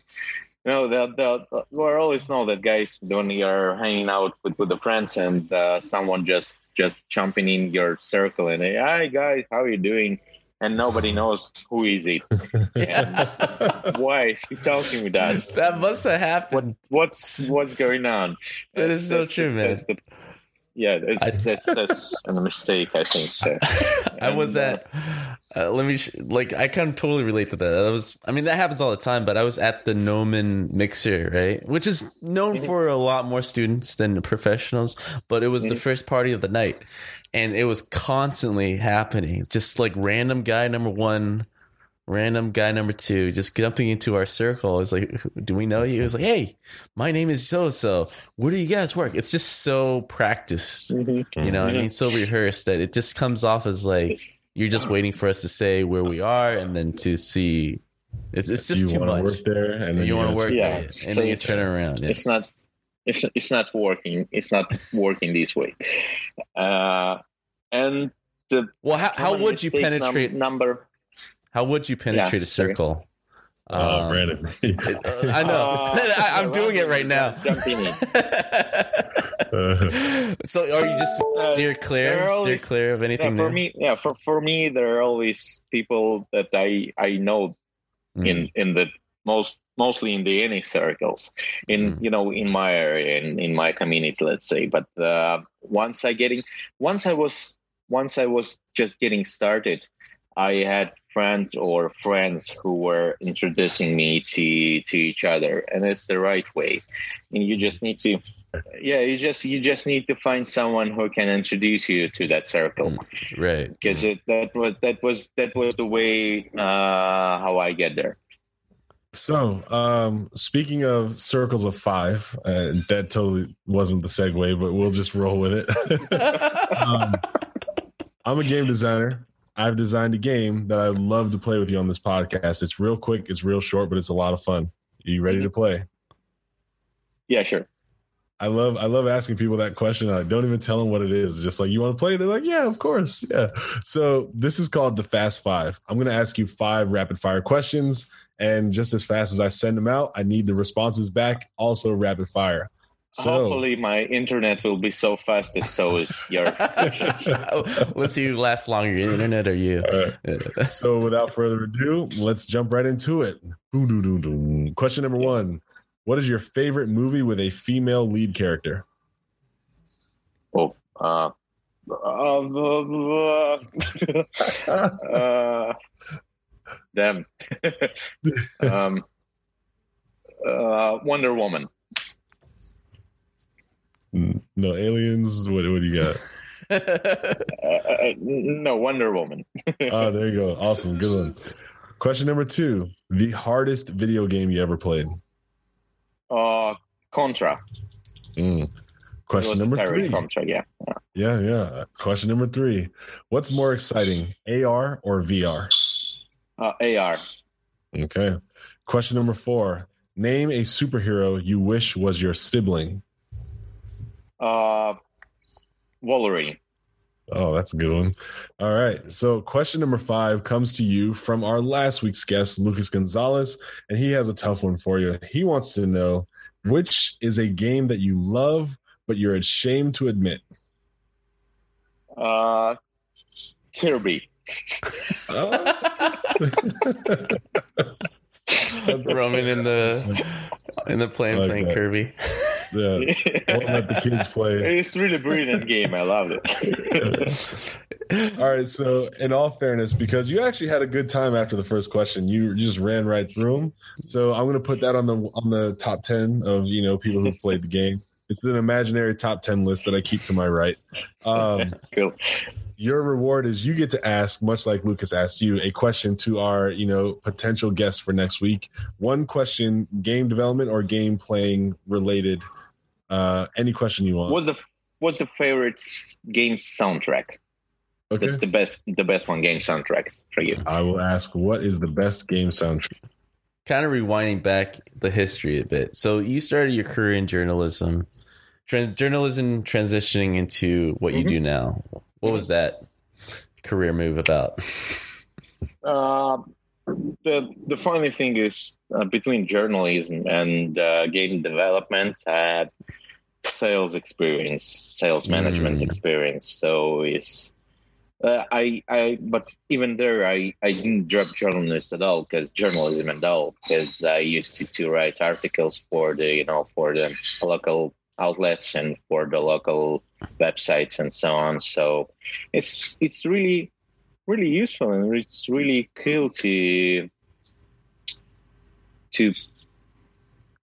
No, the, the, we always know that guys when you're hanging out with, with the friends and uh, someone just just jumping in your circle and hey, hi guys, how are you doing? And nobody knows who is it. And why is he talking with us? That must have happened. What what's what's going on? That is so true, man. the- yeah, it's, that's that's a mistake, I think. So. I was uh, at. Uh, let me sh- like I can totally relate to that. That was I mean that happens all the time, but I was at the Noman Mixer, right, which is known Mm-hmm. for a lot more students than professionals. But it was the Mhm. first party of the night, and it was constantly happening. Just like random guy number one, random guy number two, just jumping into our circle. It's like, do we know you? It was like, hey, my name is so so. Where do you guys work? It's just so practiced. mhm. You know, what I mean, so rehearsed that it just comes off as like you're just waiting for us to say where we are and then to see. It's it's just you too wanna much. work there, and then you want to work Yeah, there, so and then you turn around. Yeah. it's not it's it's not working it's not working this way uh and the Well, how, how would you mistake num- penetrate? number How would you penetrate a sorry. circle? Oh, Um, Brandon. I know. Uh, I, I'm doing it right now. so, are you just steer clear, there are steer clear of yeah, anything? for there? me yeah for for me there are always people that i i know Mm. in in the most mostly in the NA circles in Mm. you know in my area in, in my community let's say but uh, once i getting once i was once i was just getting started i had friends or friends who were introducing me to to each other and it's the right way and you just need to yeah you just you just need to find someone who can introduce you to that circle right. because that was that was that was the way uh how i get there So, um, speaking of circles of five, uh, that totally wasn't the segue, but we'll just roll with it. um, I'm a game designer. I've designed a game that I'd love to play with you on this podcast. It's real quick, it's real short, but it's a lot of fun. Are you ready to play? yeah sure I love I love asking people that question. I don't even tell them what it is. Just like you want to play, they're like, yeah, of course, yeah. So this is called the Fast Five. I'm going to ask you five rapid fire questions, and just as fast as I send them out, I need the responses back. Also rapid fire. So hopefully my internet will be so fast as so is your questions. Let's see who lasts longer, your internet or you. Uh, so without further ado, let's jump right into it. Question number one: What is your favorite movie with a female lead character? oh uh uh, uh, damn um uh wonder woman No aliens. What, what do you got? uh, uh, no wonder woman oh, there you go. Awesome. Good one. Question number two The hardest video game you ever played? uh contra Mm. Question number three. contra yeah Yeah, yeah. Question number three What's more exciting, AR or VR? uh, ar Okay. Question number four Name a superhero you wish was your sibling. Uh wolverine Oh, that's a good one. All right. So, question number five comes to you from our last week's guest, Lucas Gonzalez, and he has a tough one for you. He wants to know which is a game that you love, but you're ashamed to admit. uh kirby Oh. Roaming in the in the plane Like playing that. Kirby. Yeah. Let the kids play. it's really brilliant game i loved it All right. So, in all fairness, because you actually had a good time after the first question, you, you just ran right through them. So, I'm going to put that on the on the top ten of you know people who've played the game. It's an imaginary top ten list that I keep to my right. Um, cool your reward is you get to ask, much like Lucas asked you, a question to our you know potential guests for next week. One question, game development or game playing related. Uh, any question you want. what's the what's the favorite game soundtrack okay. the, the best the best one game soundtrack for you I will ask, what is the best game soundtrack? kind of rewinding back the history a bit. So you started your career in journalism, trans- journalism transitioning into what you Mhm. do now. What was that career move about? uh, the the funny thing is uh, between journalism and uh, game development, I had sales experience, sales management Mm. experience. So it's uh, I I but even there I I didn't drop journalist at all because journalism at all because I used to to write articles for the you know for the local outlets and for the local websites and so on. So it's it's really really useful and it's really cool to to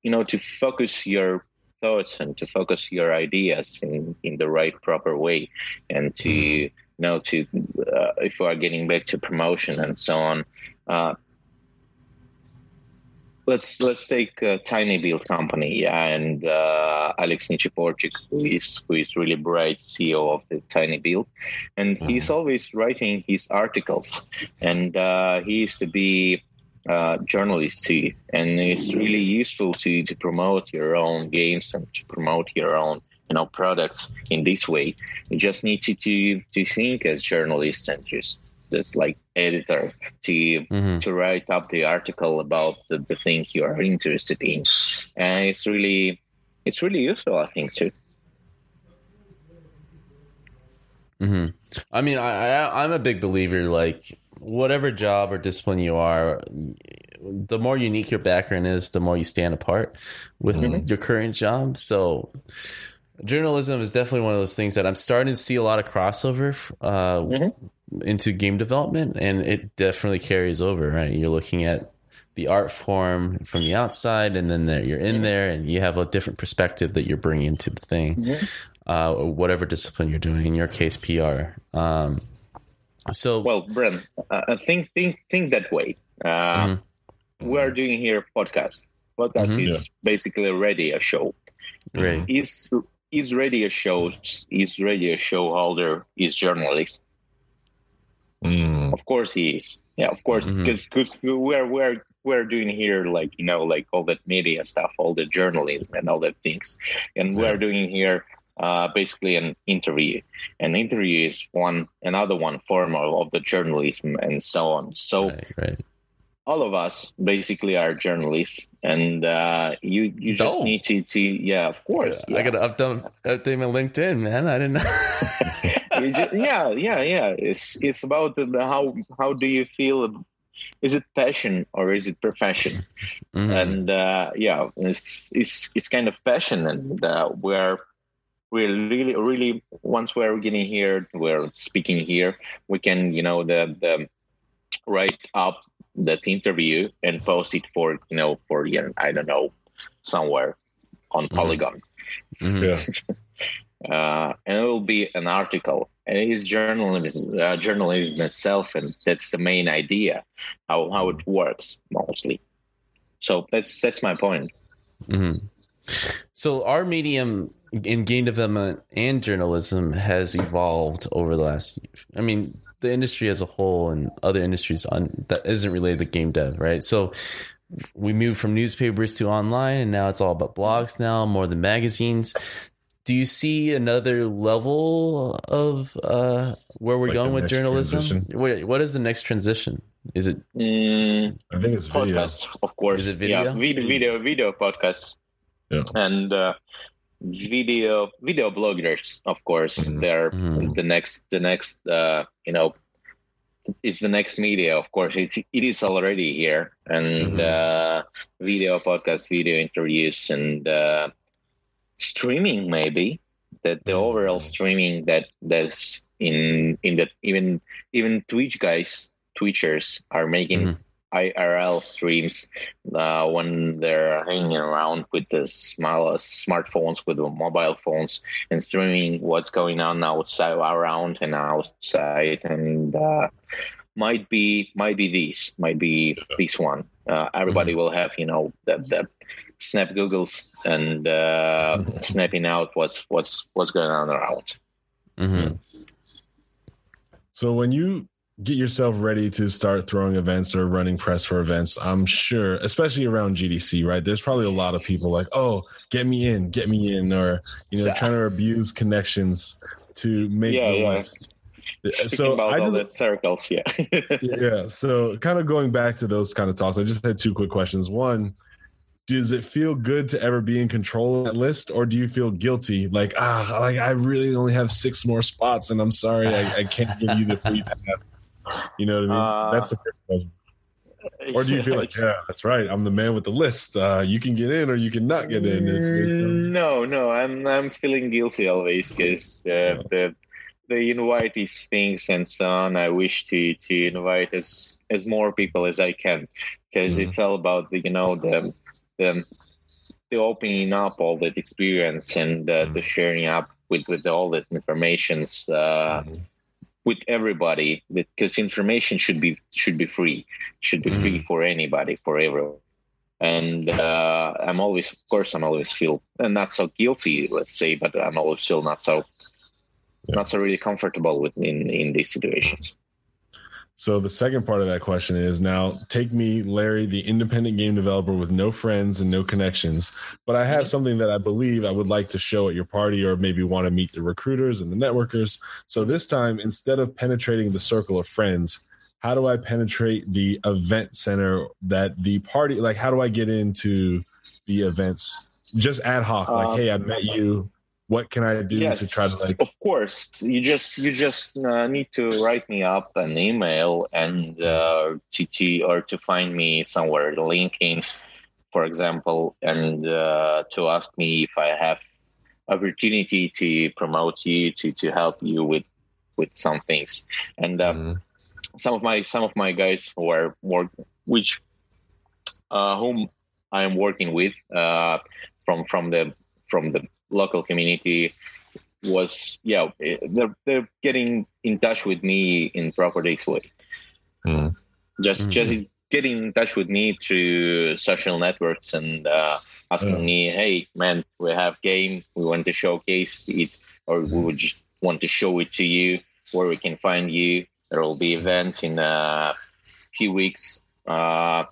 you know to focus your thoughts and to focus your ideas in, in the right proper way and to you know to uh, if we are getting back to promotion and so on uh, let's let's take a tinyBuild company. And uh, Alex Nichiporchik who is who is really bright CEO of the tinyBuild. And he's always writing his articles. And uh, he used to be uh, journalist too and it's really useful to to promote your own games and to promote your own you know products in this way you just need to to, to think as journalists and just just like editor to Mhm. to write up the article about the, the thing you are interested in and it's really it's really useful i think too hmm I mean, I, I I'm a big believer. Like whatever job or discipline you are, the more unique your background is, the more you stand apart with your current job. So. Journalism is definitely one of those things that I'm starting to see a lot of crossover uh, Mhm. into game development, and it definitely carries over. Right, you're looking at the art form from the outside, and then there, you're in there, and you have a different perspective that you're bringing to the thing uh, whatever discipline you're doing. In your case, PR. Um, so, well Bren, uh, think think think that way. Uh, Mhm. we are doing here podcast. Podcast Mhm. is basically a radio show. Right, is is radio show is radio show holder is journalist? Mm. of course he is. Yeah of course. Because we're we're we're doing here like you know like all that media stuff all the journalism and all that things. And we're doing here uh, basically an interview an interview is one another one form of, of the journalism and so on so right, right. all of us basically are journalists and uh, you you just Oh. need to, to yeah of course I gotta update, update my LinkedIn, man. I didn't know. Yeah, yeah, yeah. It's it's about the, how how do you feel? Is it passion or is it profession? Mhm. And uh, yeah, it's, it's it's kind of passion, and uh, we're we're really really once we're getting here, we're speaking here, we can you know the the write up that interview and post it for you know for yeah, I don't know somewhere on Polygon Mhm. Yeah. uh, and it will be an article. And it is journalism, uh, journalism itself, and that's the main idea how how it works mostly. So that's that's my point. Mhm. So our medium in game development and journalism has evolved over the last. I mean, the industry as a whole and other industries on that isn't related to game dev, right? So we moved from newspapers to online, and now it's all about blogs now more than magazines. Do you see another level of uh, where we're Like going with journalism? transition? What, what is the next transition? Is it Mm, I think it's video. podcasts, of course. Is it video? Yeah, video, video, video podcasts, Yeah. and uh, video, video bloggers. Of course, Mhm. they're Mhm. the next, the next. Uh, you know, it's the next media. Of course, it's it is already here, and Mhm. uh, video podcast video interviews, and uh, streaming maybe. That the Mhm. overall streaming that that's in in that even even Twitch guys, Twitchers are making Mhm. IRL streams uh, when they're hanging around with the small smartphones, with the mobile phones, and streaming what's going on outside, around and outside, and uh, might be might be this, might be this one. Uh, everybody will have you know the the snap googles and uh, snapping out what's what's what's going on around. Mhm. So when you get yourself ready to start throwing events or running press for events, I'm sure, especially around GDC, right? There's probably a lot of people like, "Oh, get me in, get me in," or you know, Yeah. trying to abuse connections to make Yeah, the yeah. list. so about I all just, the circles, yeah. yeah. So kind of going back to those kind of talks, I just had two quick questions. One, does it feel good to ever be in control of that list, or do you feel guilty? Like, ah, like I really only have six more spots, and I'm sorry, I, I can't give you the free pass. You know what I mean? Uh, That's the first question. Or do you feel like, yeah, that's right, I'm the man with the list. Uh, you can get in, or you can not get in. It's based on- No, no, I'm I'm feeling guilty always because uh, the the invite these things and so on. I wish to to invite as as more people as I can because Mhm. it's all about the you know the the the opening up all that experience and uh, the sharing up with with all that informations uh, with everybody because information should be should be free should be free for anybody for everyone. And uh, i'm always of course i'm always feel and not so guilty let's say but i'm always feel not so Yeah. not so really comfortable with in in these situations So the second part of that question is now take me, Larry, the independent game developer with no friends and no connections, but I have something that I believe I would like to show at your party or maybe want to meet the recruiters and the networkers. So this time, instead of penetrating the circle of friends, how do I penetrate the event center that the party like how do I get into the events just ad hoc like Um, hey I met you what can I do to try to like of course. You just you just uh, need to write me up an email and uh, to, to or to find me somewhere LinkedIn for example and uh, to ask me if i have opportunity to promote you to to help you with with some things. And um, some of my some of my guys who are more which uh, whom I am working with uh, from from the from the local community was yeah they're, they're getting in touch with me in proper this way Mhm. just Mhm. just getting in touch with me through social networks and uh, asking Yeah. me hey man we have game we want to showcase it or we would just want to show it to you where we can find you there will be events in a few weeks uh,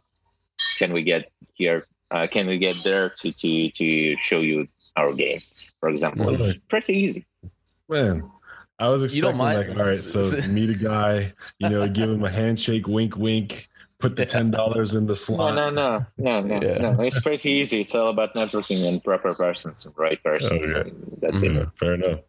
can we get here uh, can we get there to, to to show you our game for example it's pretty easy Man, I was You don't expecting mind- like, all right, so meet a guy, you know, give him a handshake, wink, wink, put the ten dollars in the slot. no no no no, Yeah. no it's pretty easy it's all about networking and proper persons and right persons oh, Okay. and that's Yeah, it mm, fair enough.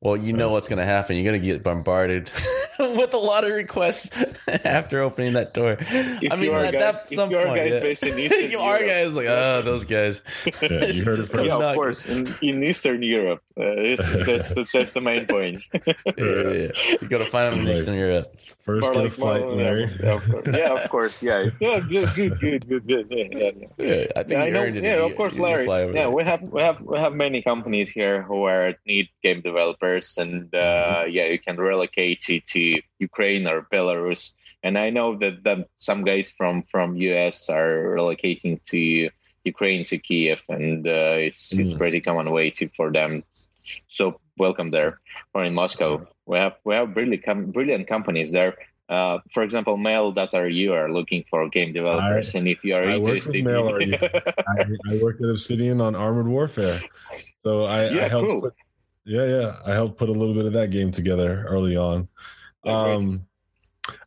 Well, you know what's going to happen. You're going to get bombarded with a lot of requests after opening that door. I mean, you are at guys- that if some you are point, guys yeah. based in Eastern you are guys like, oh, those guys. Yeah, you heard it just yeah, of course. In, in Eastern Europe, uh, it's, that's, that's that's the main point. Yeah, yeah, yeah. You got to find them in Right. Eastern Europe. First Or get a flight, more- Larry. Yeah, of course. Yeah, of course. Yeah, yeah, good, good, good, good, good. Yeah, yeah, yeah. Yeah, I think Yeah, I you know. earned it. Yeah, if of course, Larry. Yeah, there. we have we have we have many companies here who are need game developers, and Mm-hmm. uh, yeah, you can relocate to, to Ukraine or Belarus. And I know that, that some guys from from US are relocating to Ukraine to Kiev, and uh, it's it's Mm. pretty common way to for them. So welcome there. Or in Moscow, we have we have brilliant com- brilliant companies there. Uh, for example, Mail.ru are you are looking for game developers, and if you are I work interested, with Mail.ru. I, I worked at Obsidian on Armored Warfare, so I, Yeah, I helped. cool. Put, yeah, yeah, I helped put a little bit of that game together early on. Um,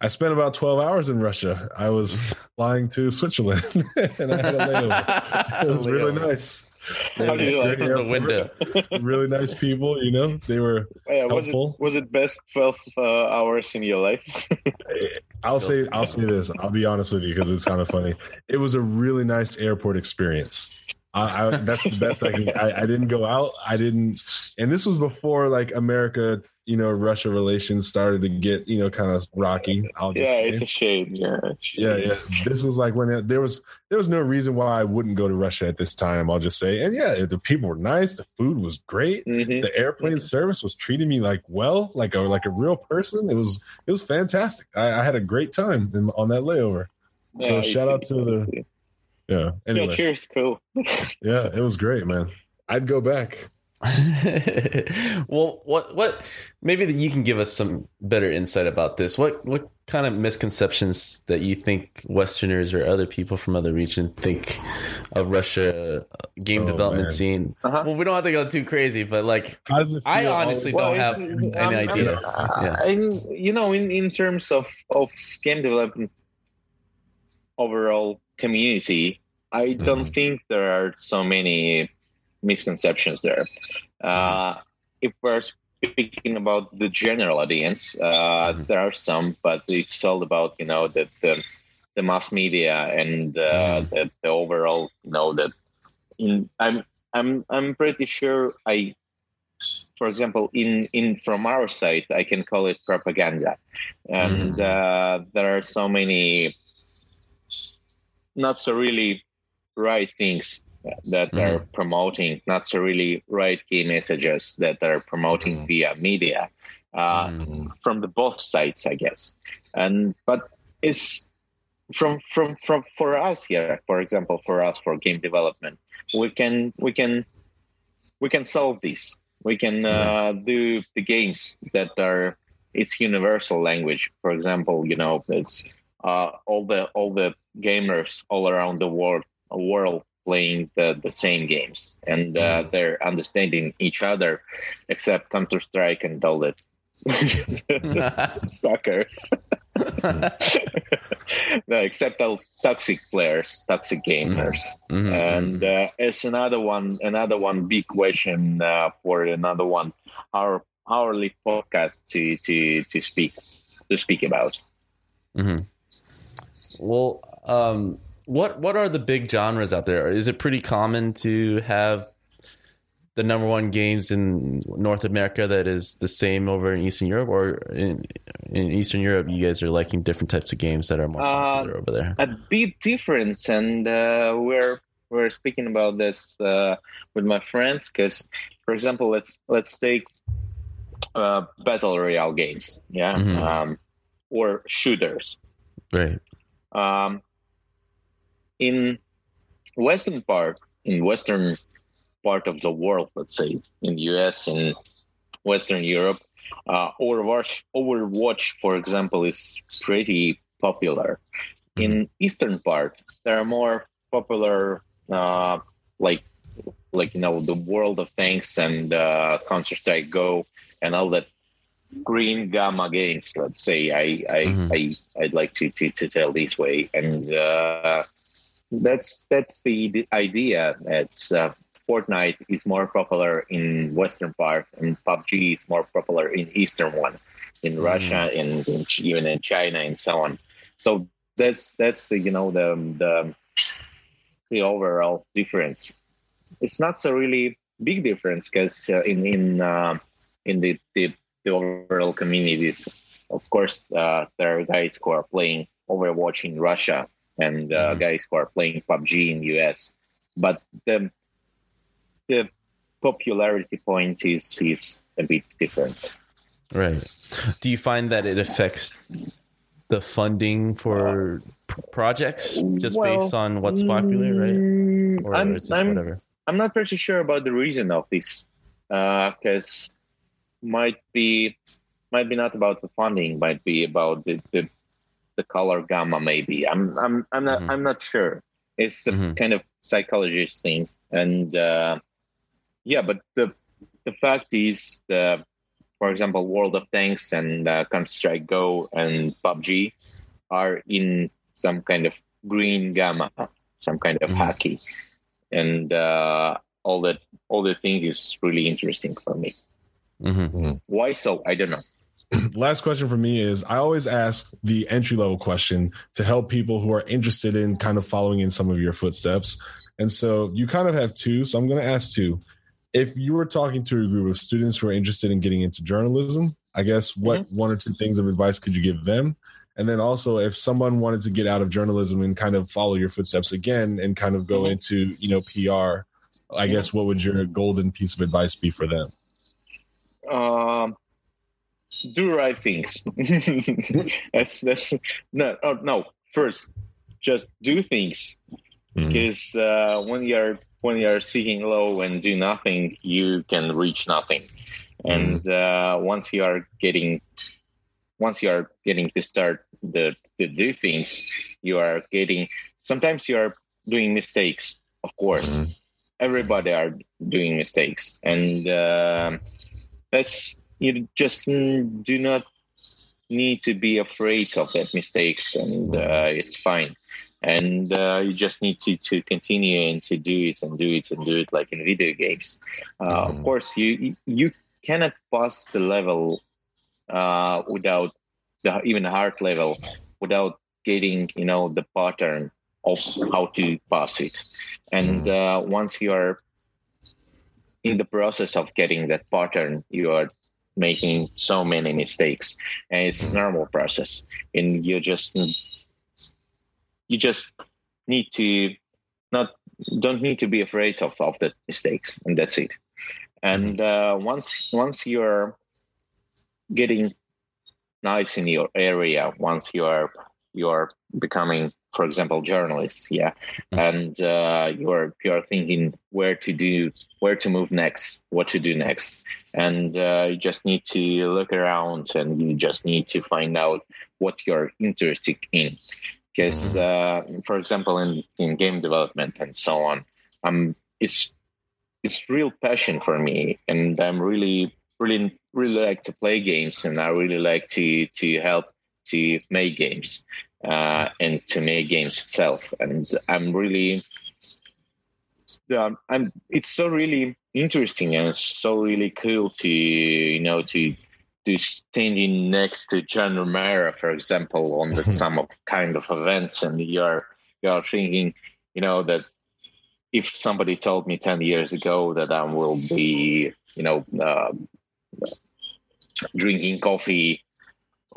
I spent about twelve hours in Russia. I was flying to Switzerland, and I had a layover. It was really nice. How Yeah, do it's you like great From the window. really nice people. You know, they were. Yeah, was it helpful. was it best twelve uh, hours in your life? I'll Still say I'll say this. I'll be honest with you because it's kind of funny. It was a really nice airport experience. I, I, that's the best I can. I, I didn't go out. I didn't, and this was before like America, you know, Russia relations started to get you know kind of rocky. I'll just yeah, say. it's a shame. Yeah, yeah, yeah. This was like when it, there was there was no reason why I wouldn't go to Russia at this time. I'll just say, and yeah, the people were nice. The food was great. Mhm. The airplane service was treating me like well, like a like a real person. It was it was fantastic. I, I had a great time in, on that layover. So shout I out to the yeah. Anyway, Yeah, cheers, cool. yeah, it was great, man. I'd go back. well, what what maybe that you can give us some better insight about this. What what kind of misconceptions that you think Westerners or other people from other regions think of Russia uh, game Oh, development man. scene? Uh-huh. Well, we don't have to go too crazy, but like, How does it feel? I honestly Well, don't have it's- it's- any um, idea. uh, Yeah. in, you know, in, in terms of, of game development overall community, I don't Mhm. think there are so many misconceptions there. Uh, if we're speaking about the general audience, uh, Mhm. there are some, but it's all about you know the the, the mass media and uh, the, the overall you know that in I'm I'm I'm pretty sure I for example in in from our side I can call it propaganda and uh, there are so many not so really right things that are promoting not really right key messages that are promoting Mhm. via media uh, Mhm. from the both sides i guess. And but it's from from from for us here for example for us for game development we can we can we can solve this. We can uh, do the games that are it's universal language. For example you know it's uh, all the all the gamers all around the world world playing the, the same games. And uh, they're understanding each other except counter strike and all that suckers no except all toxic players toxic gamers. Mhm. and uh, it's another one another one big question uh, for another one. Our hourly podcast to to to speak to speak about. Mhm. Well, um, what what are the big genres out there? Is it pretty common to have the number one games in North America that is the same over in Eastern Europe, or in in Eastern Europe, you guys are liking different types of games that are more Uh, popular over there? a bit difference, and uh, we're we're speaking about this uh, with my friends because for example let's let's take uh, battle royale games yeah Mhm. um, or shooters Right. um, in western part in western part of the world let's say in the us and western europe uh, overwatch overwatch for example is pretty popular. In eastern part there are more popular uh, like like you know the world of tanks and uh, counter strike go and all that green gamma games let's say. I i, Mhm. I i'd like to, to to tell this way. And uh that's that's the, idea. It's uh, fortnite is more popular in western part and pubg is more popular in eastern one in russia and in, Ch- even in china and so on. So that's that's the you know the the the overall difference. It's not so really big difference because uh, in in uh, in the, the the overall communities. Of course uh, there are guys who are playing overwatch in russia and uh, Mhm. guys who are playing pubg in us but the the popularity point is is a bit different Right. Do you find that it affects the funding for p- projects just Well, based on what's popular, right? Mm, Or I'm- is this I'm- whatever? I'm not pretty sure about the reason of this, because might be might be not about the funding, might be about the the, the color gamma. Maybe I'm I'm I'm not Mhm. I'm not sure. It's the Mhm. kind of psychologist thing, and uh, yeah, but the the fact is the for example, World of Tanks and uh, Counter Strike Go and PUBG are in some kind of green gamma, some kind of Mhm. hacky, and uh, all that all the thing is really interesting for me. hmm Why so? I don't know. Last question for me is I always ask the entry level question to help people who are interested in kind of following in some of your footsteps. And so you kind of have two. So I'm going to ask two. If you were talking to a group of students who are interested in getting into journalism, I guess what one or two things of advice could you give them? And then also, if someone wanted to get out of journalism and kind of follow your footsteps again and kind of go Mhm. into, you know, PR, I guess what would your golden piece of advice be for them? Um, do right things. that's that's no oh, no. First, just do things Mhm. because uh, when you're when you're seeking low and do nothing, you can reach nothing. And uh, once you are getting once you are getting to start the to do things, you are getting sometimes you are doing mistakes. Of course, mm-hmm. everybody are doing mistakes, and uh, that's you just do not need to be afraid of that mistakes, and uh, it's fine. And uh, you just need to, to continue and to do it and do it and do it like in video games. Uh, mm-hmm. Of course, you you cannot pass the level uh, without the even hard level without getting you know the pattern of how to pass it and mm. uh, once you are in the process of getting that pattern you are making so many mistakes. And it's normal process. And you just you just need to not don't need to be afraid of, of the mistakes. And that's it. And mm-hmm. uh, once once you're getting nice in your area once you are you are becoming for example journalists yeah. And uh, you're you're thinking where to do where to move next what to do next. And uh, you just need to look around and you just need to find out what you're interested in. Because mm-hmm. uh, for example in, in game development and so on um it's it's real passion for me. And i'm really really really like to play games and I really like to to help to make games uh, and to make games itself. And I'm really yeah, I'm it's so really interesting and so really cool to you know to to standing next to John Romero, for example, on the, some of kind of events, and you're you're thinking, you know, that if somebody told me ten years ago that I will be, you know, uh, drinking coffee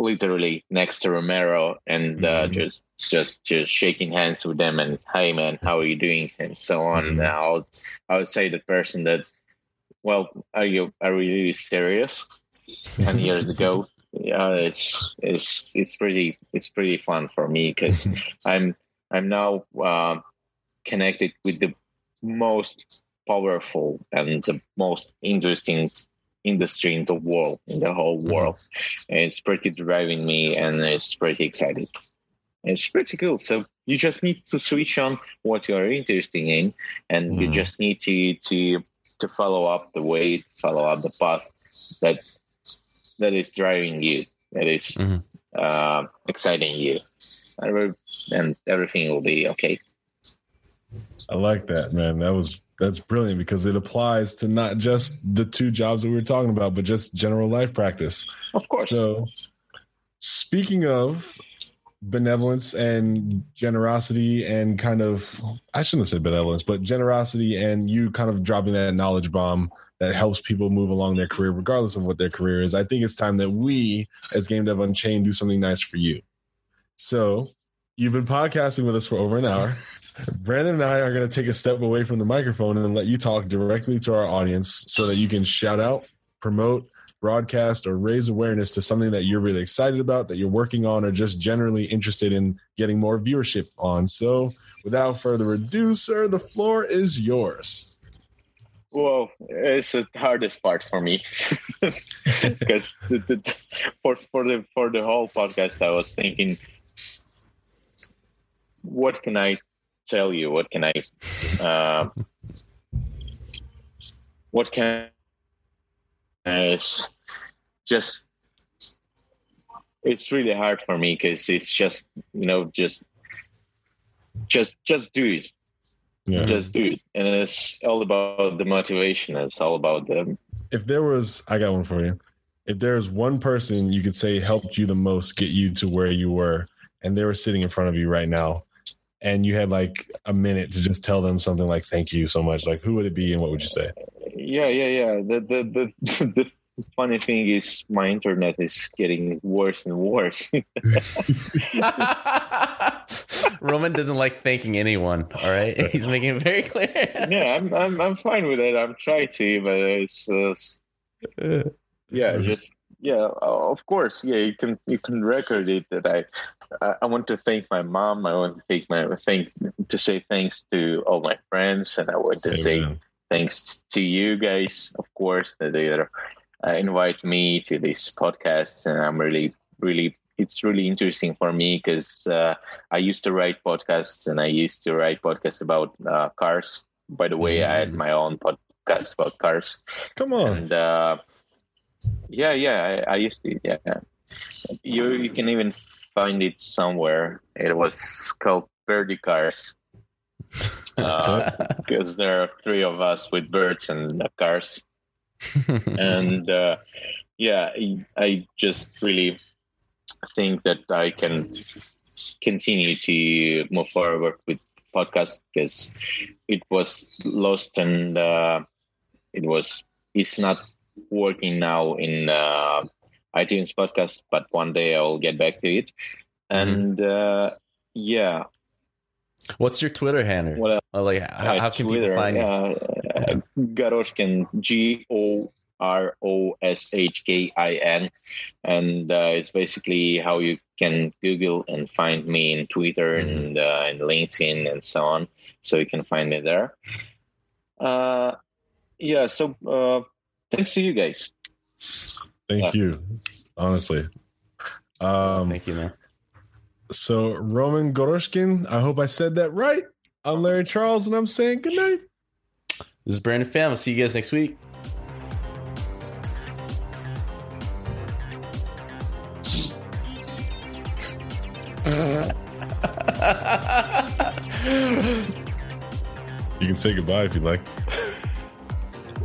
literally next to Romero and uh, mm-hmm. just just just shaking hands with them and hey man how are you doing? and so on. Mm-hmm. now I would say the person that well are you are you really serious? 10 years ago? Yeah it's it's it's pretty it's pretty fun for me because I'm I'm now uh, connected with the most powerful and the most interesting industry in the world, in the whole mm-hmm. world. Mm-hmm. And it's pretty driving me and it's pretty exciting. It's pretty cool. So you just need to switch on what you are interested in and mm-hmm. you just need to to to follow up the way, follow up the path that that is driving you, that is, mm-hmm. uh, exciting you. And everything will be okay. I like that, man. That was that's brilliant because it applies to not just the two jobs that we were talking about, but just general life practice. Of course. So, speaking of benevolence and generosity and kind of I shouldn't have said benevolence, but generosity and you kind of dropping that knowledge bomb that helps people move along their career regardless of what their career is. I think it's time that we as Game Dev Unchained do something nice for you. So, You've been podcasting with us for over an hour. Brandon and I are going to take a step away from the microphone and let you talk directly to our audience so that you can shout out, promote, broadcast, or raise awareness to something that you're really excited about, that you're working on, or just generally interested in getting more viewership on. So, without further ado, sir, the floor is yours. Well, it's the hardest part for me because for for the for the whole podcast, I was thinking what can I tell you? What can I, uh, what can it's just, it's really hard for me because it's just, you know, just, just, just do it. Yeah. Just do it. And it's all about the motivation. It's all about them. If there was, I got one for you. If there's one person you could say helped you the most get you to where you were, and they were sitting in front of you right now, and you had like a minute to just tell them something like "Thank you so much," like who would it be and what would you say? Yeah, yeah, yeah. The the the, the funny thing is my internet is getting worse and worse. Roman doesn't like thanking anyone. All right, he's making it very clear. yeah, I'm, I'm I'm fine with it. I'm trying to, but it's uh, yeah, just yeah. Of course, yeah. You can you can record it that I I want to thank my mom. I want to thank my thank to say thanks to all my friends, and I want to Amen. say thanks to you guys, of course, that they uh, invite me to this podcast, and I'm really really it's really interesting for me because uh, I used to write podcasts and I used to write podcasts about uh, cars. By the way, I had my own podcast about cars. Come on. And uh, yeah, yeah, I, I used to. Yeah, you you can even find it somewhere. It was called Birdie Cars because there are three of us with birds and cars. and uh, yeah, I just really think that I can continue to move forward with podcast because it was lost and uh, it was it's not working now in uh, iTunes podcast, but one day I'll get back to it. And mm-hmm. uh, yeah. What's your Twitter handle? Well, uh, like how, how can Twitter, people find you? Uh, Goroshkin G O R O S H K I N, and uh, it's basically how you can Google and find me in Twitter mm-hmm. and uh, and LinkedIn and so on. So you can find me there. Uh, yeah. So uh, thanks to you guys. Thank you. Honestly. Um, Thank you, man. So Roman Goroshkin, I hope I said that right. I'm Larry Charles, and I'm saying good night. This is Brandon Pham. I'll see you guys next week. you can say goodbye if you'd like.